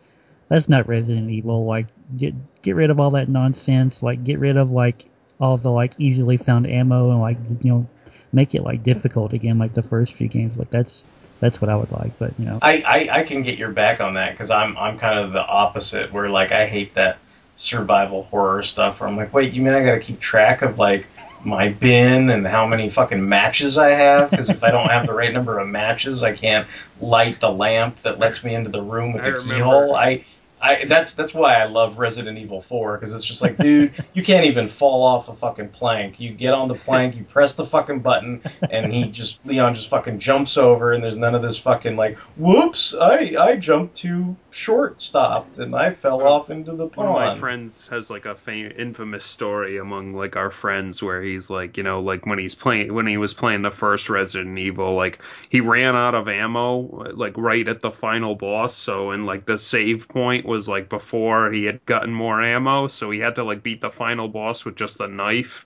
that's not Resident Evil. Like get get rid of all that nonsense. Like get rid of like all the like easily found ammo and like you know make it like difficult again, like the first few games. Like that's that's what I would like. But you know, I I, I can get your back on that because I'm I'm kind of the opposite where like I hate that survival horror stuff where I'm like, wait, you mean I got to keep track of like my bin and how many fucking matches I have because if I don't have the right number of matches, I can't light the lamp that lets me into the room with I the remember. keyhole. I I that's that's why I love Resident Evil 4 because it's just like, dude, you can't even fall off a fucking plank. You get on the plank, you press the fucking button, and he just Leon just fucking jumps over, and there's none of this fucking like, whoops, I I jumped too short stopped and I fell off into the pond. One of my friends has like a fam- infamous story among like our friends where he's like, you know, like when he's playing when he was playing the first Resident Evil, like he ran out of ammo like right at the final boss, so and like the save point was like before he had gotten more ammo, so he had to like beat the final boss with just a knife.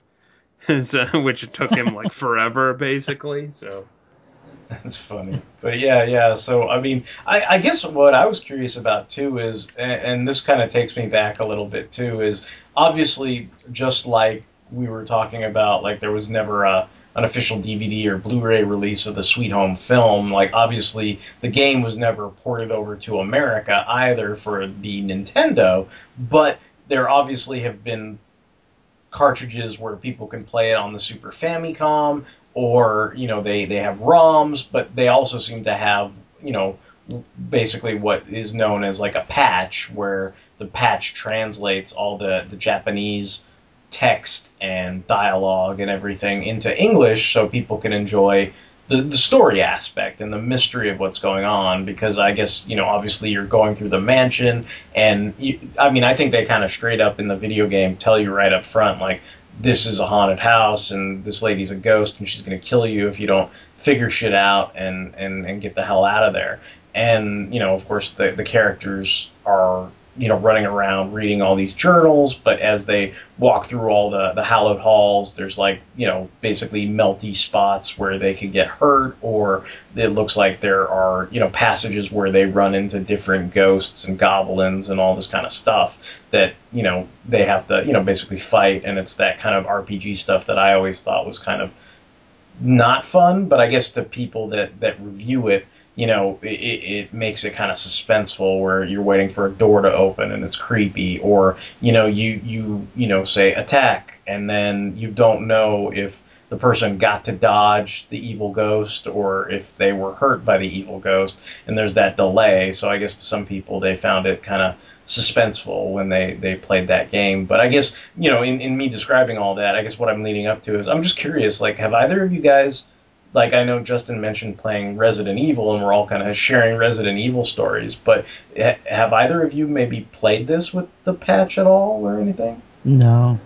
so, which took him like forever basically. So That's funny. But yeah, yeah. So I mean, I, I guess what I was curious about too is, and, and this kind of takes me back a little bit too, is obviously just like we were talking about, like there was never a an official DVD or Blu-ray release of the Sweet Home film. Like obviously the game was never ported over to America either for the Nintendo, but there obviously have been cartridges where people can play it on the Super Famicom or you know they they have ROMs, but they also seem to have you know basically what is known as like a patch where the patch translates all the the Japanese text and dialogue and everything into English so people can enjoy the, the story aspect and the mystery of what's going on because I guess you know obviously you're going through the mansion and you, I mean I think they kind of straight up in the video game tell you right up front like this is a haunted house and this lady's a ghost and she's going to kill you if you don't figure shit out and, and, and get the hell out of there. And, you know, of course, the, the characters are, you know, running around reading all these journals, but as they walk through all the, the hallowed halls, there's like, you know, basically melty spots where they could get hurt, or it looks like there are, you know, passages where they run into different ghosts and goblins and all this kind of stuff that you know they have to you know basically fight and it's that kind of RPG stuff that I always thought was kind of not fun but I guess to people that that review it you know it, it makes it kind of suspenseful where you're waiting for a door to open and it's creepy or you know you you you know say attack and then you don't know if the person got to dodge the evil ghost or if they were hurt by the evil ghost and there's that delay. So i guess to some people they found it kind of suspenseful when they they played that game. But i guess you know in, in me describing all that i guess what i'm leading up to is i'm just curious like have either of you guys like i know justin mentioned playing resident evil and we're all kind of sharing resident evil stories but ha- have either of you maybe played this with the patch at all or anything no.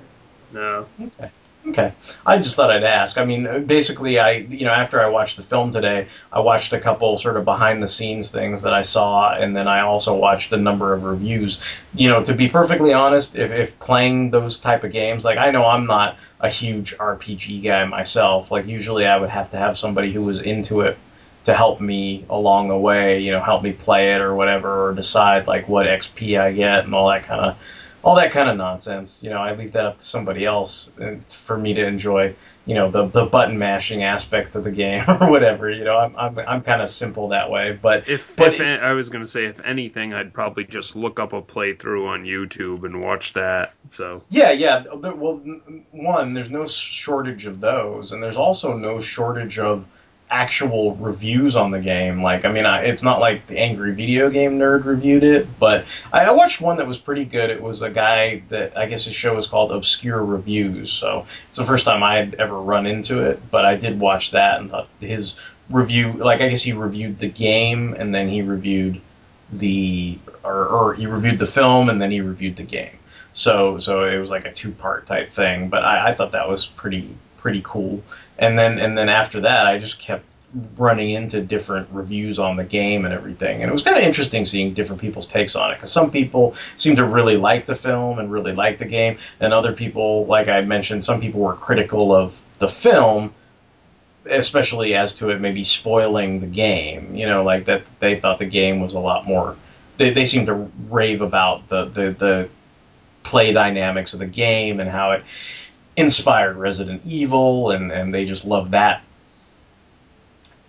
no. Okay. Okay. I just thought I'd ask. I mean, basically, I you know after I watched the film today, I watched a couple sort of behind the scenes things that I saw, and then I also watched a number of reviews. You know, to be perfectly honest, if, if playing those type of games, like I know I'm not a huge RPG guy myself. Like usually, I would have to have somebody who was into it to help me along the way. You know, help me play it or whatever, or decide like what XP I get and all that kind of all that kind of nonsense. You know, I leave that up to somebody else uh, for me to enjoy. You know, the the button mashing aspect of the game or whatever. You know, I'm I'm, I'm kind of simple that way. But If, but if I was gonna say if anything, I'd probably just look up a playthrough on YouTube and watch that. So Yeah, yeah. Well, one, there's no shortage of those, and there's also no shortage of actual reviews on the game. Like, I mean, I, it's not like the Angry Video Game Nerd reviewed it, but I, I watched one that was pretty good. It was a guy that I guess his show is called Obscure Reviews, so it's the first time I had ever run into it. But I did watch that and thought his review, like, I guess he reviewed the game and then he reviewed the, or, or he reviewed the film and then he reviewed the game. So so it was like a two part type thing, but I, I thought that was pretty pretty cool. And then and then after that, I just kept running into different reviews on the game and everything, and it was kind of interesting seeing different people's takes on it because some people seem to really like the film and really like the game, and other people, like I mentioned, some people were critical of the film especially as to it maybe spoiling the game. You know, like that they thought the game was a lot more. They they seemed to rave about the the the play dynamics of the game and how it inspired Resident Evil, and and they just love that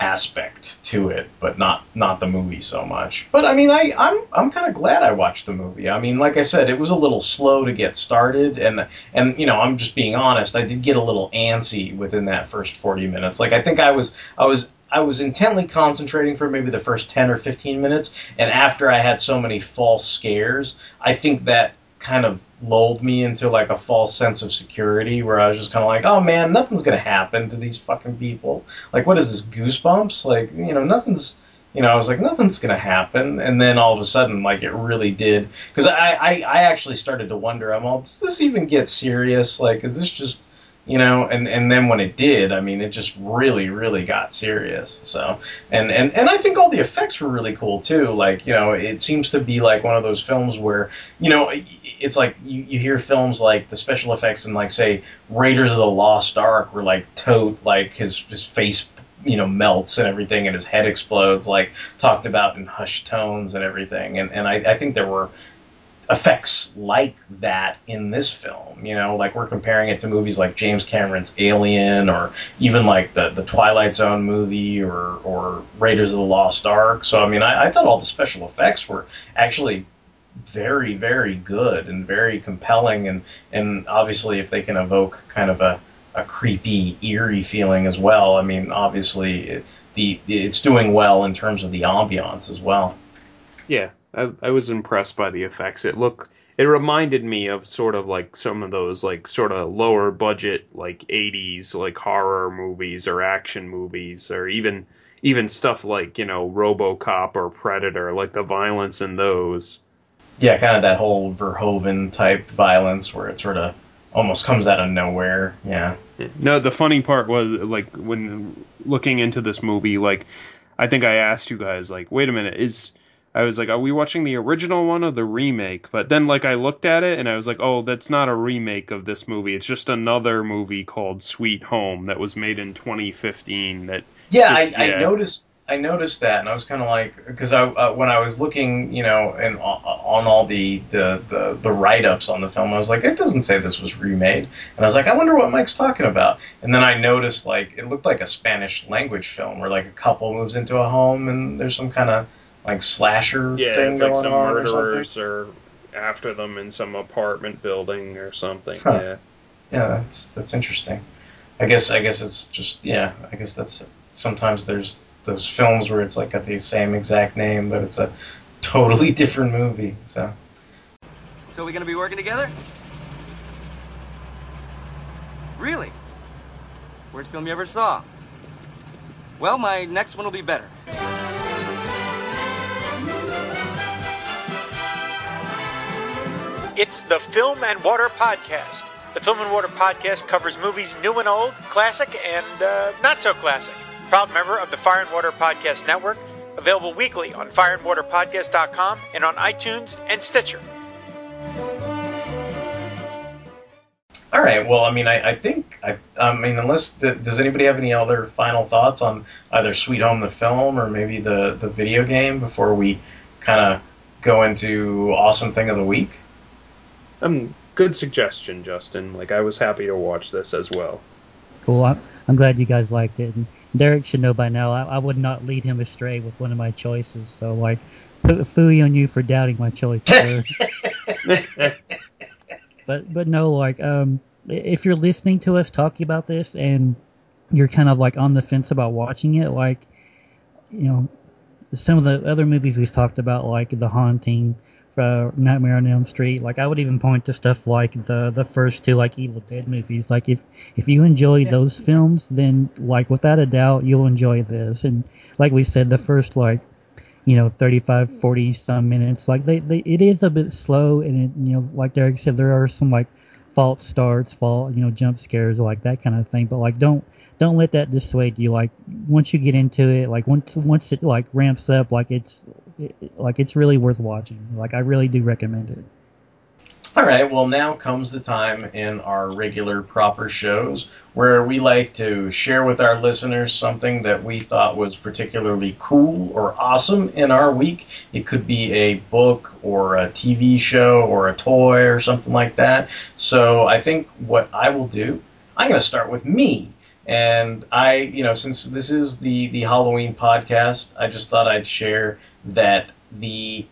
aspect to it, but not not the movie so much. But I mean, I I'm I'm kind of glad I watched the movie. I mean, like I said, it was a little slow to get started, and and you know, I'm just being honest. I did get a little antsy within that first 40 minutes. Like I think I was I was I was intently concentrating for maybe the first 10 or 15 minutes, and after I had so many false scares, I think that kind of lulled me into like a false sense of security where I was just kind of like, oh man, nothing's gonna happen to these fucking people. Like, what is this goosebumps? Like, you know, nothing's. You know, I was like, nothing's gonna happen, and then all of a sudden, like, it really did. Because I, I, I actually started to wonder, I'm all, does this even get serious? Like, is this just, you know? And and then when it did, I mean, it just really, really got serious. So, and and and I think all the effects were really cool too. Like, you know, it seems to be like one of those films where, you know, it's like you, you hear films like the special effects in like say Raiders of the Lost Ark where like Toht like his his face you know melts and everything and his head explodes like talked about in hushed tones and everything and and I, I think there were effects like that in this film you know? Like we're comparing it to movies like James Cameron's Alien or even like the the Twilight Zone movie or or Raiders of the Lost Ark. So I mean I, I thought all the special effects were actually very very good and very compelling. And and obviously if they can evoke kind of a a creepy eerie feeling as well i mean obviously it, the it's doing well in terms of the ambiance as well. Yeah, I, I was impressed by the effects. It looked it reminded me of sort of like some of those like sort of lower budget like 80s like horror movies or action movies or even even stuff like, you know, RoboCop or Predator, like the violence in those. yeah kind of that whole verhoeven type violence where it sort of almost comes out of nowhere yeah No, the funny part was like when looking into this movie, like I think I asked you guys, like, wait a minute, is I was like, are we watching the original one or the remake? But then like I looked at it and I was like, oh, that's not a remake of this movie. It's just another movie called Sweet Home that was made in 2015. That Yeah, I, just- I noticed. I noticed that, and I was kind of like, because I uh, when I was looking, you know, and on, on all the the the, the write ups on the film, I was like, it doesn't say this was remade, and I was like, I wonder what Mike's talking about. And then I noticed like it looked like a Spanish language film where like a couple moves into a home and there's some kind of like slasher yeah, thing it's like going some on or something. murderers are after them in some apartment building or something. Huh. Yeah. Yeah, that's that's interesting. I guess I guess it's just yeah. I guess that's sometimes there's those films where it's like got the same exact name, but it's a totally different movie. So So we're gonna be working together? Really? Worst film you ever saw? Well, my next one will be better. It's the Film and Water Podcast. The Film and Water Podcast covers movies new and old, classic and uh, not so classic. Proud member of the Fire and Water Podcast Network, available weekly on fireandwaterpodcast.com and on iTunes and Stitcher. all right. Well, I mean, I, I think I I mean, unless does anybody have any other final thoughts on either Sweet Home the film or maybe the the video game before we kind of go into awesome thing of the week? Um, good suggestion, Justin. Like I was happy to watch this as well. Cool. I'm, I'm glad you guys liked it. And Derek should know by now I, I would not lead him astray with one of my choices. So like, fooey on you for doubting my choice. but but no, like um, if you're listening to us talking about this and you're kind of like on the fence about watching it, like you know, some of the other movies we've talked about, like The Haunting, uh, Nightmare on Elm Street. Like I would even point to stuff like the the first two like Evil Dead movies. Like if if you enjoy yeah. those films, then like without a doubt you'll enjoy this. And like we said, the first like you know 35 40 some minutes like they, they it is a bit slow and it, you know like derek said there are some like false starts fault you know jump scares like that kind of thing but like don't don't let that dissuade you. Like once you get into it, like once once it like ramps up, like it's it, like it's really worth watching. Like I really do recommend it. All right, well now comes the time in our regular proper shows where we like to share with our listeners something that we thought was particularly cool or awesome in our week. It could be a book or a TV show or a toy or something like that. So I think what I will do, I'm going to start with me and I, you know, since this is the the Halloween podcast, I just thought I'd share that the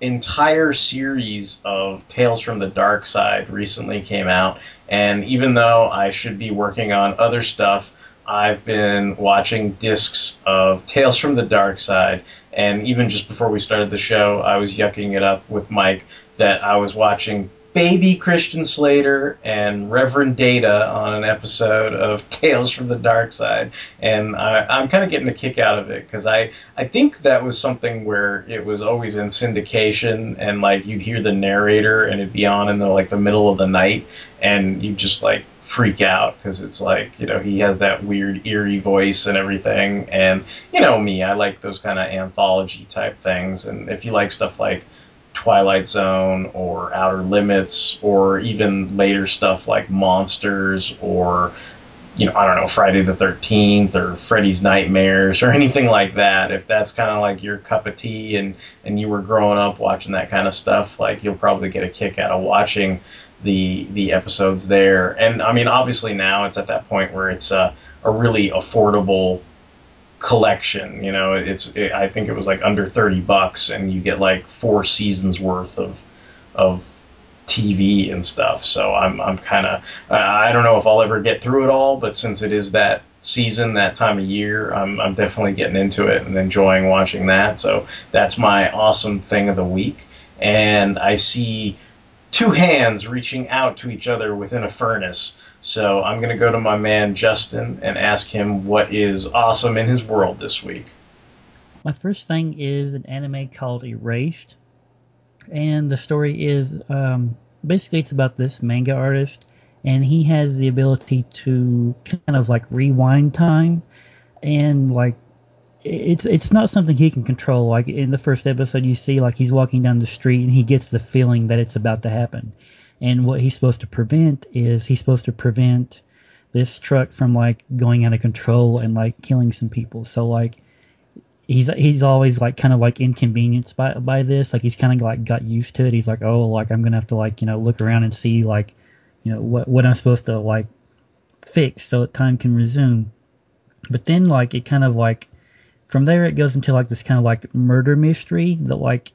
entire series of Tales from the Dark Side recently came out, and even though I should be working on other stuff, I've been watching discs of Tales from the Dark Side, and even just before we started the show, I was yucking it up with Mike that I was watching baby Christian Slater and Reverend Data on an episode of Tales from the Dark Side, and I, am kind of getting a kick out of it because I I think that was something where it was always in syndication and like you'd hear the narrator and it'd be on in the like the middle of the night and you just like freak out because it's like you know he has that weird eerie voice and everything. And you know me I like those kind of anthology type things. And if you like stuff like Twilight Zone or Outer Limits or even later stuff like Monsters or you know, I don't know, Friday the 13th or Freddy's Nightmares or anything like that. If that's kind of like your cup of tea and, and you were growing up watching that kind of stuff, like you'll probably get a kick out of watching the the episodes there. And I mean, obviously now it's at that point where it's a, a really affordable collection. You know, it's it, I think it was like under thirty bucks, and you get like four seasons worth of of TV and stuff. So I'm I'm kind of I don't know if I'll ever get through it all, but since it is that season, that time of year, I'm I'm definitely getting into it and enjoying watching that. So that's my awesome thing of the week. And I see two hands reaching out to each other within a furnace. So I'm going to go to my man Justin and ask him what is awesome in his world this week. My first thing is an anime called Erased, and the story is um, basically it's about this manga artist, and he has the ability to kind of like rewind time, and like it's it's not something he can control. Like in the first episode, you see like he's walking down the street and he gets the feeling that it's about to happen and what he's supposed to prevent is he's supposed to prevent this truck from like going out of control and like killing some people. So like he's he's always like kind of like inconvenienced by by this. Like he's kind of like got used to it. He's like, oh, like I'm gonna have to like you know look around and see like you know what what I'm supposed to like fix so that time can resume. But then like it kind of like from there it goes into like this kind of like murder mystery that like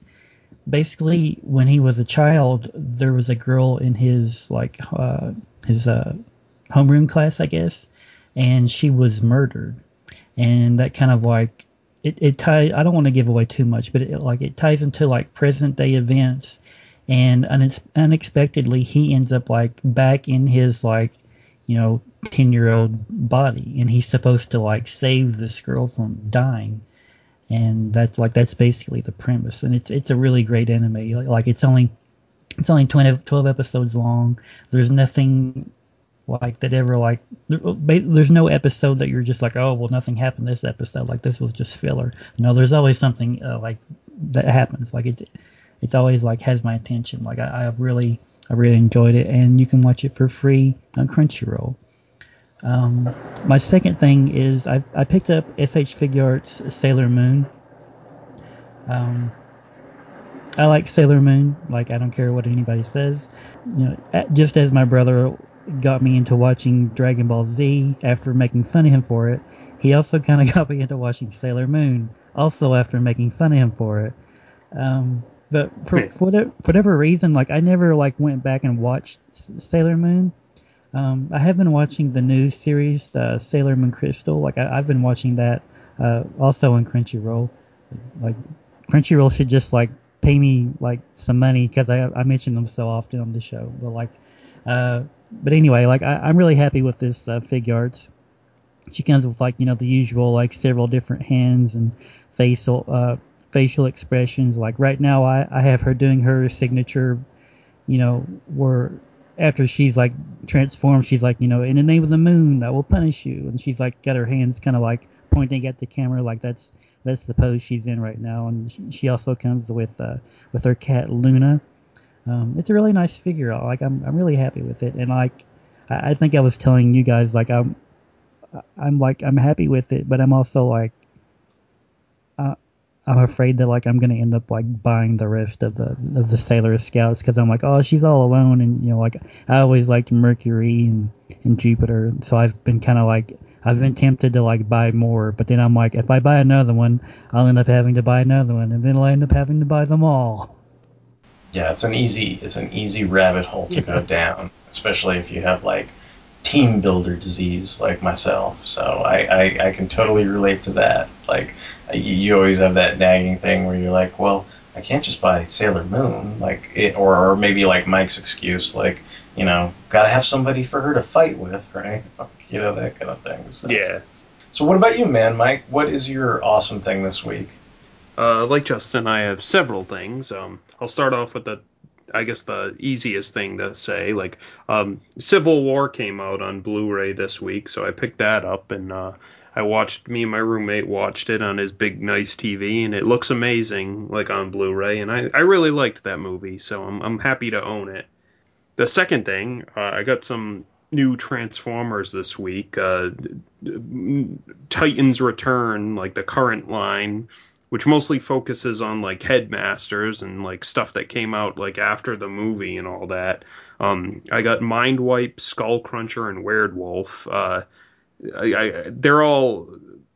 basically when he was a child, there was a girl in his like uh, his uh, homeroom class, I guess, and she was murdered, and that kind of like it it ties. I don't want to give away too much, but it like it ties into like present day events, and unexpectedly he ends up like back in his like you know 10 year old body. And he's supposed to like save this girl from dying and that's like that's basically the premise. And it's it's a really great anime. Like, like it's only it's only 20, 12 episodes long. There's nothing like that ever like there, there's no episode that you're just like oh well nothing happened this episode. Like this was just filler. No there's always something uh, like that happens. Like it it's always like has my attention. Like I, I really I really enjoyed it. And you can watch it for free on Crunchyroll um, my second thing is I, I picked up SH Figuarts Sailor Moon. Um, I like Sailor Moon. Like I don't care what anybody says. You know, just as my brother got me into watching Dragon Ball Z after making fun of him for it, he also kind of got me into watching Sailor Moon, also after making fun of him for it. Um, but for, for whatever, for whatever reason, like I never like went back and watched Sailor Moon. Um, I have been watching the new series uh, Sailor Moon Crystal. Like I, I've been watching that uh, also on Crunchyroll. Like Crunchyroll should just like pay me like some money because I I mention them so often on the show. But like, uh, but anyway, like I, I'm really happy with this uh, arts. She comes with like you know the usual like several different hands and facial uh, facial expressions. Like right now, I I have her doing her signature, you know, where after she's like transformed, she's like you know in the name of the moon, I will punish you, and she's like got her hands kind of like pointing at the camera, like that's that's the pose she's in right now. And she- also comes with uh, with her cat Luna. Um, it's a really nice figure. Like I'm I'm really happy with it, and like I, I think I was telling you guys like I'm I'm like I'm happy with it, but I'm also like uh, I'm afraid that like I'm gonna end up like buying the rest of the of the Sailor Scouts because I'm like oh she's all alone and you know like I always liked Mercury and and Jupiter, so I've been kind of like I've been tempted to like buy more, but then I'm like if I buy another one, I'll end up having to buy another one, and then I'll end up having to buy them all. Yeah, it's an easy it's an easy rabbit hole to go down, especially if you have like team builder disease like myself. So I, I, I can totally relate to that. Like you, you always have that nagging thing where you're like, well, I can't just buy Sailor Moon, like it, or or maybe like Mike's excuse, like you know, gotta have somebody for her to fight with, right? You know that kind of thing. So. Yeah. So what about you, man, Mike? What is your awesome thing this week? Uh, like Justin, I have several things. Um, I'll start off with the, I guess the easiest thing to say. Like, um, Civil War came out on Blu-ray this week, so I picked that up and uh, I watched. Me and my roommate watched it on his big nice TV, and it looks amazing, like on Blu-ray. And I, I really liked that movie, so I'm I'm happy to own it. The second thing, uh, I got some new Transformers this week. Uh, Titans Return, like the current line, which mostly focuses on like headmasters and like stuff that came out like after the movie and all that. Um, I got Mindwipe, Skullcruncher, and Weirdwolf. Uh, I, I, they're all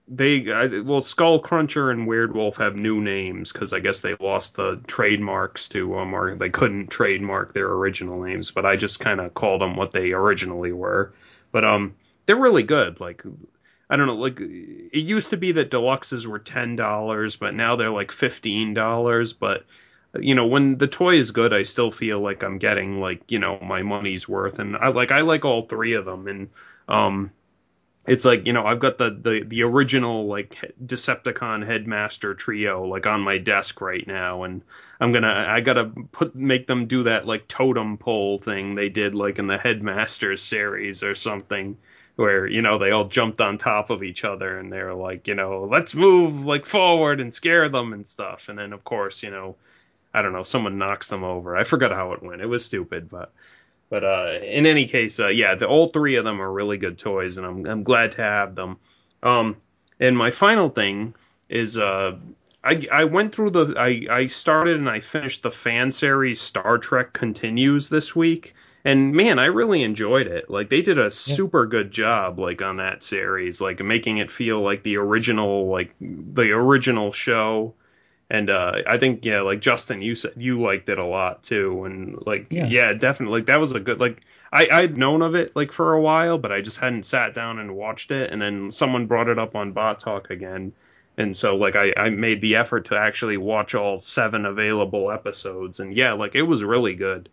they I, well Skullcruncher and Weirdwolf have new names because I guess they lost the trademarks to them or they couldn't trademark their original names. But I just kind of called them what they originally were. But um, they're really good. Like I don't know, like it used to be that deluxes were ten dollars, but now they're like fifteen dollars. But you know, when the toy is good, I still feel like I'm getting like you know my money's worth, and I like I like all three of them, and um, it's like you know I've got the the the original like Decepticon Headmaster trio like on my desk right now, and I'm gonna I gotta put make them do that like totem pole thing they did like in the Headmasters series or something where you know they all jumped on top of each other and they're like you know let's move like forward and scare them and stuff. And then of course you know I don't know someone knocks them over. I forgot how it went. It was stupid but but uh in any case uh yeah the all three of them are really good toys and I'm I'm glad to have them. Um and my final thing is uh I, I went through the I, I started and I finished the fan series Star Trek Continues this week and man I really enjoyed it. Like they did a super good job like on that series like making it feel like the original like the original show. And uh I think yeah like Justin you said you liked it a lot too. And like Yeah. yeah, definitely like that was a good like I I'd known of it like for a while but I just hadn't sat down and watched it. And then someone brought it up on Bot Talk again. And so like I I made the effort to actually watch all seven available episodes. And yeah like it was really good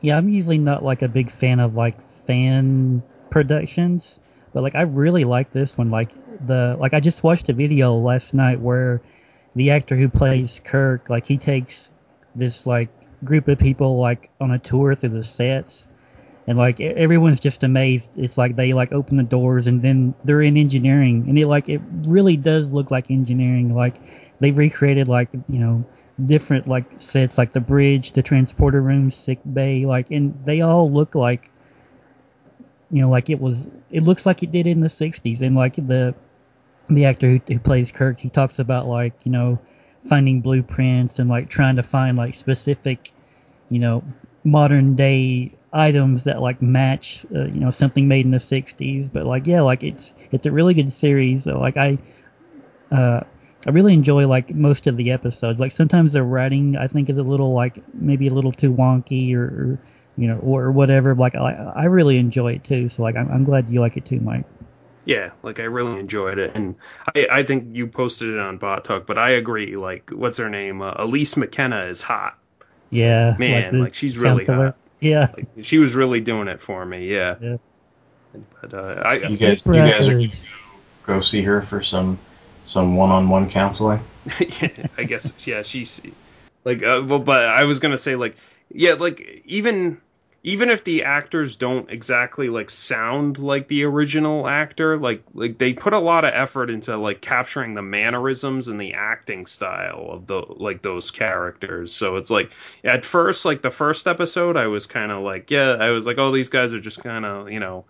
Yeah, I'm usually not like a big fan of like fan productions, but like I really like this one. Like the like I just watched a video last night where the actor who plays Kirk, like he takes this like group of people like on a tour through the sets and like everyone's just amazed. It's like they like open the doors and then they're in engineering and it like it really does look like engineering. Like they recreated like you know different like sets like the bridge, the transporter room, sick bay, like and they all look like you know like it was. It looks like it did in the '60s and like the the actor who, who plays Kirk, he talks about like you know finding blueprints and like trying to find like specific, you know, modern day items that like match, uh, you know, something made in the '60s. But like, yeah, like it's it's a really good series. So, like I, uh, I really enjoy like most of the episodes. Like sometimes the writing I think is a little like maybe a little too wonky or, or you know or whatever. Like I I really enjoy it too. So like I'm, I'm glad you like it too, Mike. Yeah, like I really enjoyed it, and I I think you posted it on Bot Talk, but I agree. Like, what's her name? Uh, Elise McKenna is hot. Yeah, man, the like, she's really counselor. hot. Yeah, Like, she was really doing it for me. Yeah. Yeah. But uh, I You guys, you guys are go see her for some some one-on-one counseling. yeah, I guess yeah, she's like uh, well, but I was gonna say like yeah, like even even if the actors don't exactly like sound like the original actor, like like they put a lot of effort into like capturing the mannerisms and the acting style of the like those characters. So it's like at first like the first episode I was kind of like yeah, I was like oh these guys are just kind of, you know,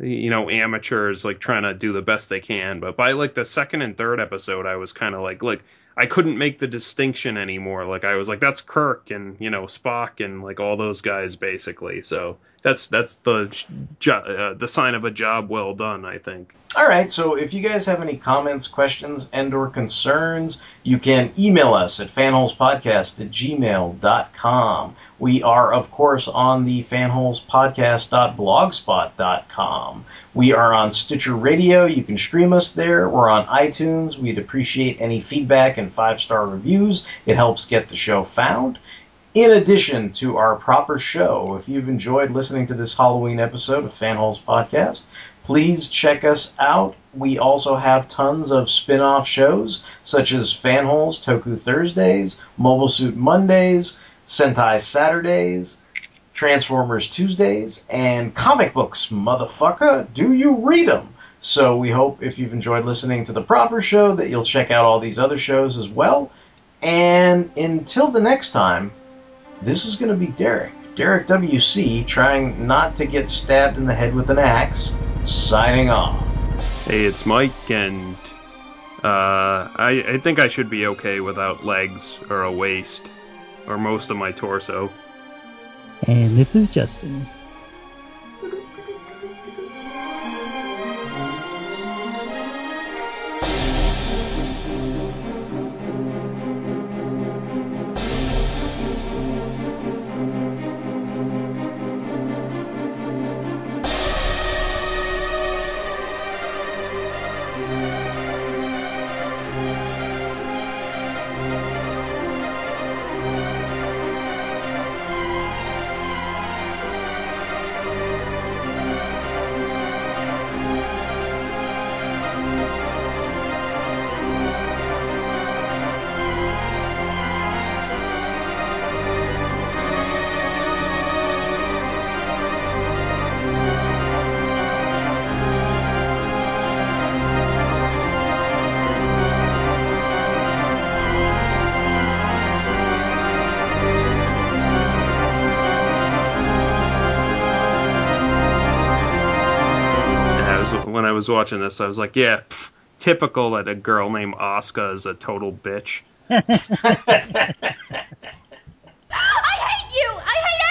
you know amateurs like trying to do the best they can. But by like the second and third episode i was kind of like look i couldn't make the distinction anymore. Like i was like that's kirk and you know spock and like all those guys basically. So that's that's the jo- uh, the sign of a job well done i think. All right, so if you guys have any comments, questions, and or concerns, you can email us at fanholespodcast at gmail.com. We are, of course, on the fanholespodcast.blogspot.com. We are on Stitcher Radio. You can stream us there. We're on iTunes. We'd appreciate any feedback and five-star reviews. It helps get the show found. In addition to our proper show, if you've enjoyed listening to this Halloween episode of Fanholes Podcast, please check us out. We also have tons of spin off shows such as Fanholes Toku Thursdays, Mobile Suit Mondays, Sentai Saturdays, Transformers Tuesdays, and Comic Books, motherfucker. Do you read them? So we hope if you've enjoyed listening to the proper show that you'll check out all these other shows as well. And until the next time, this is going to be Derek. Derek WC trying not to get stabbed in the head with an axe, signing off. hey it's mike and uh i i think i should be okay without legs or a waist or most of my torso And this is Justin. Watching this, I was like, yeah, pff, typical that a girl named Asuka is a total bitch. I hate you! I hate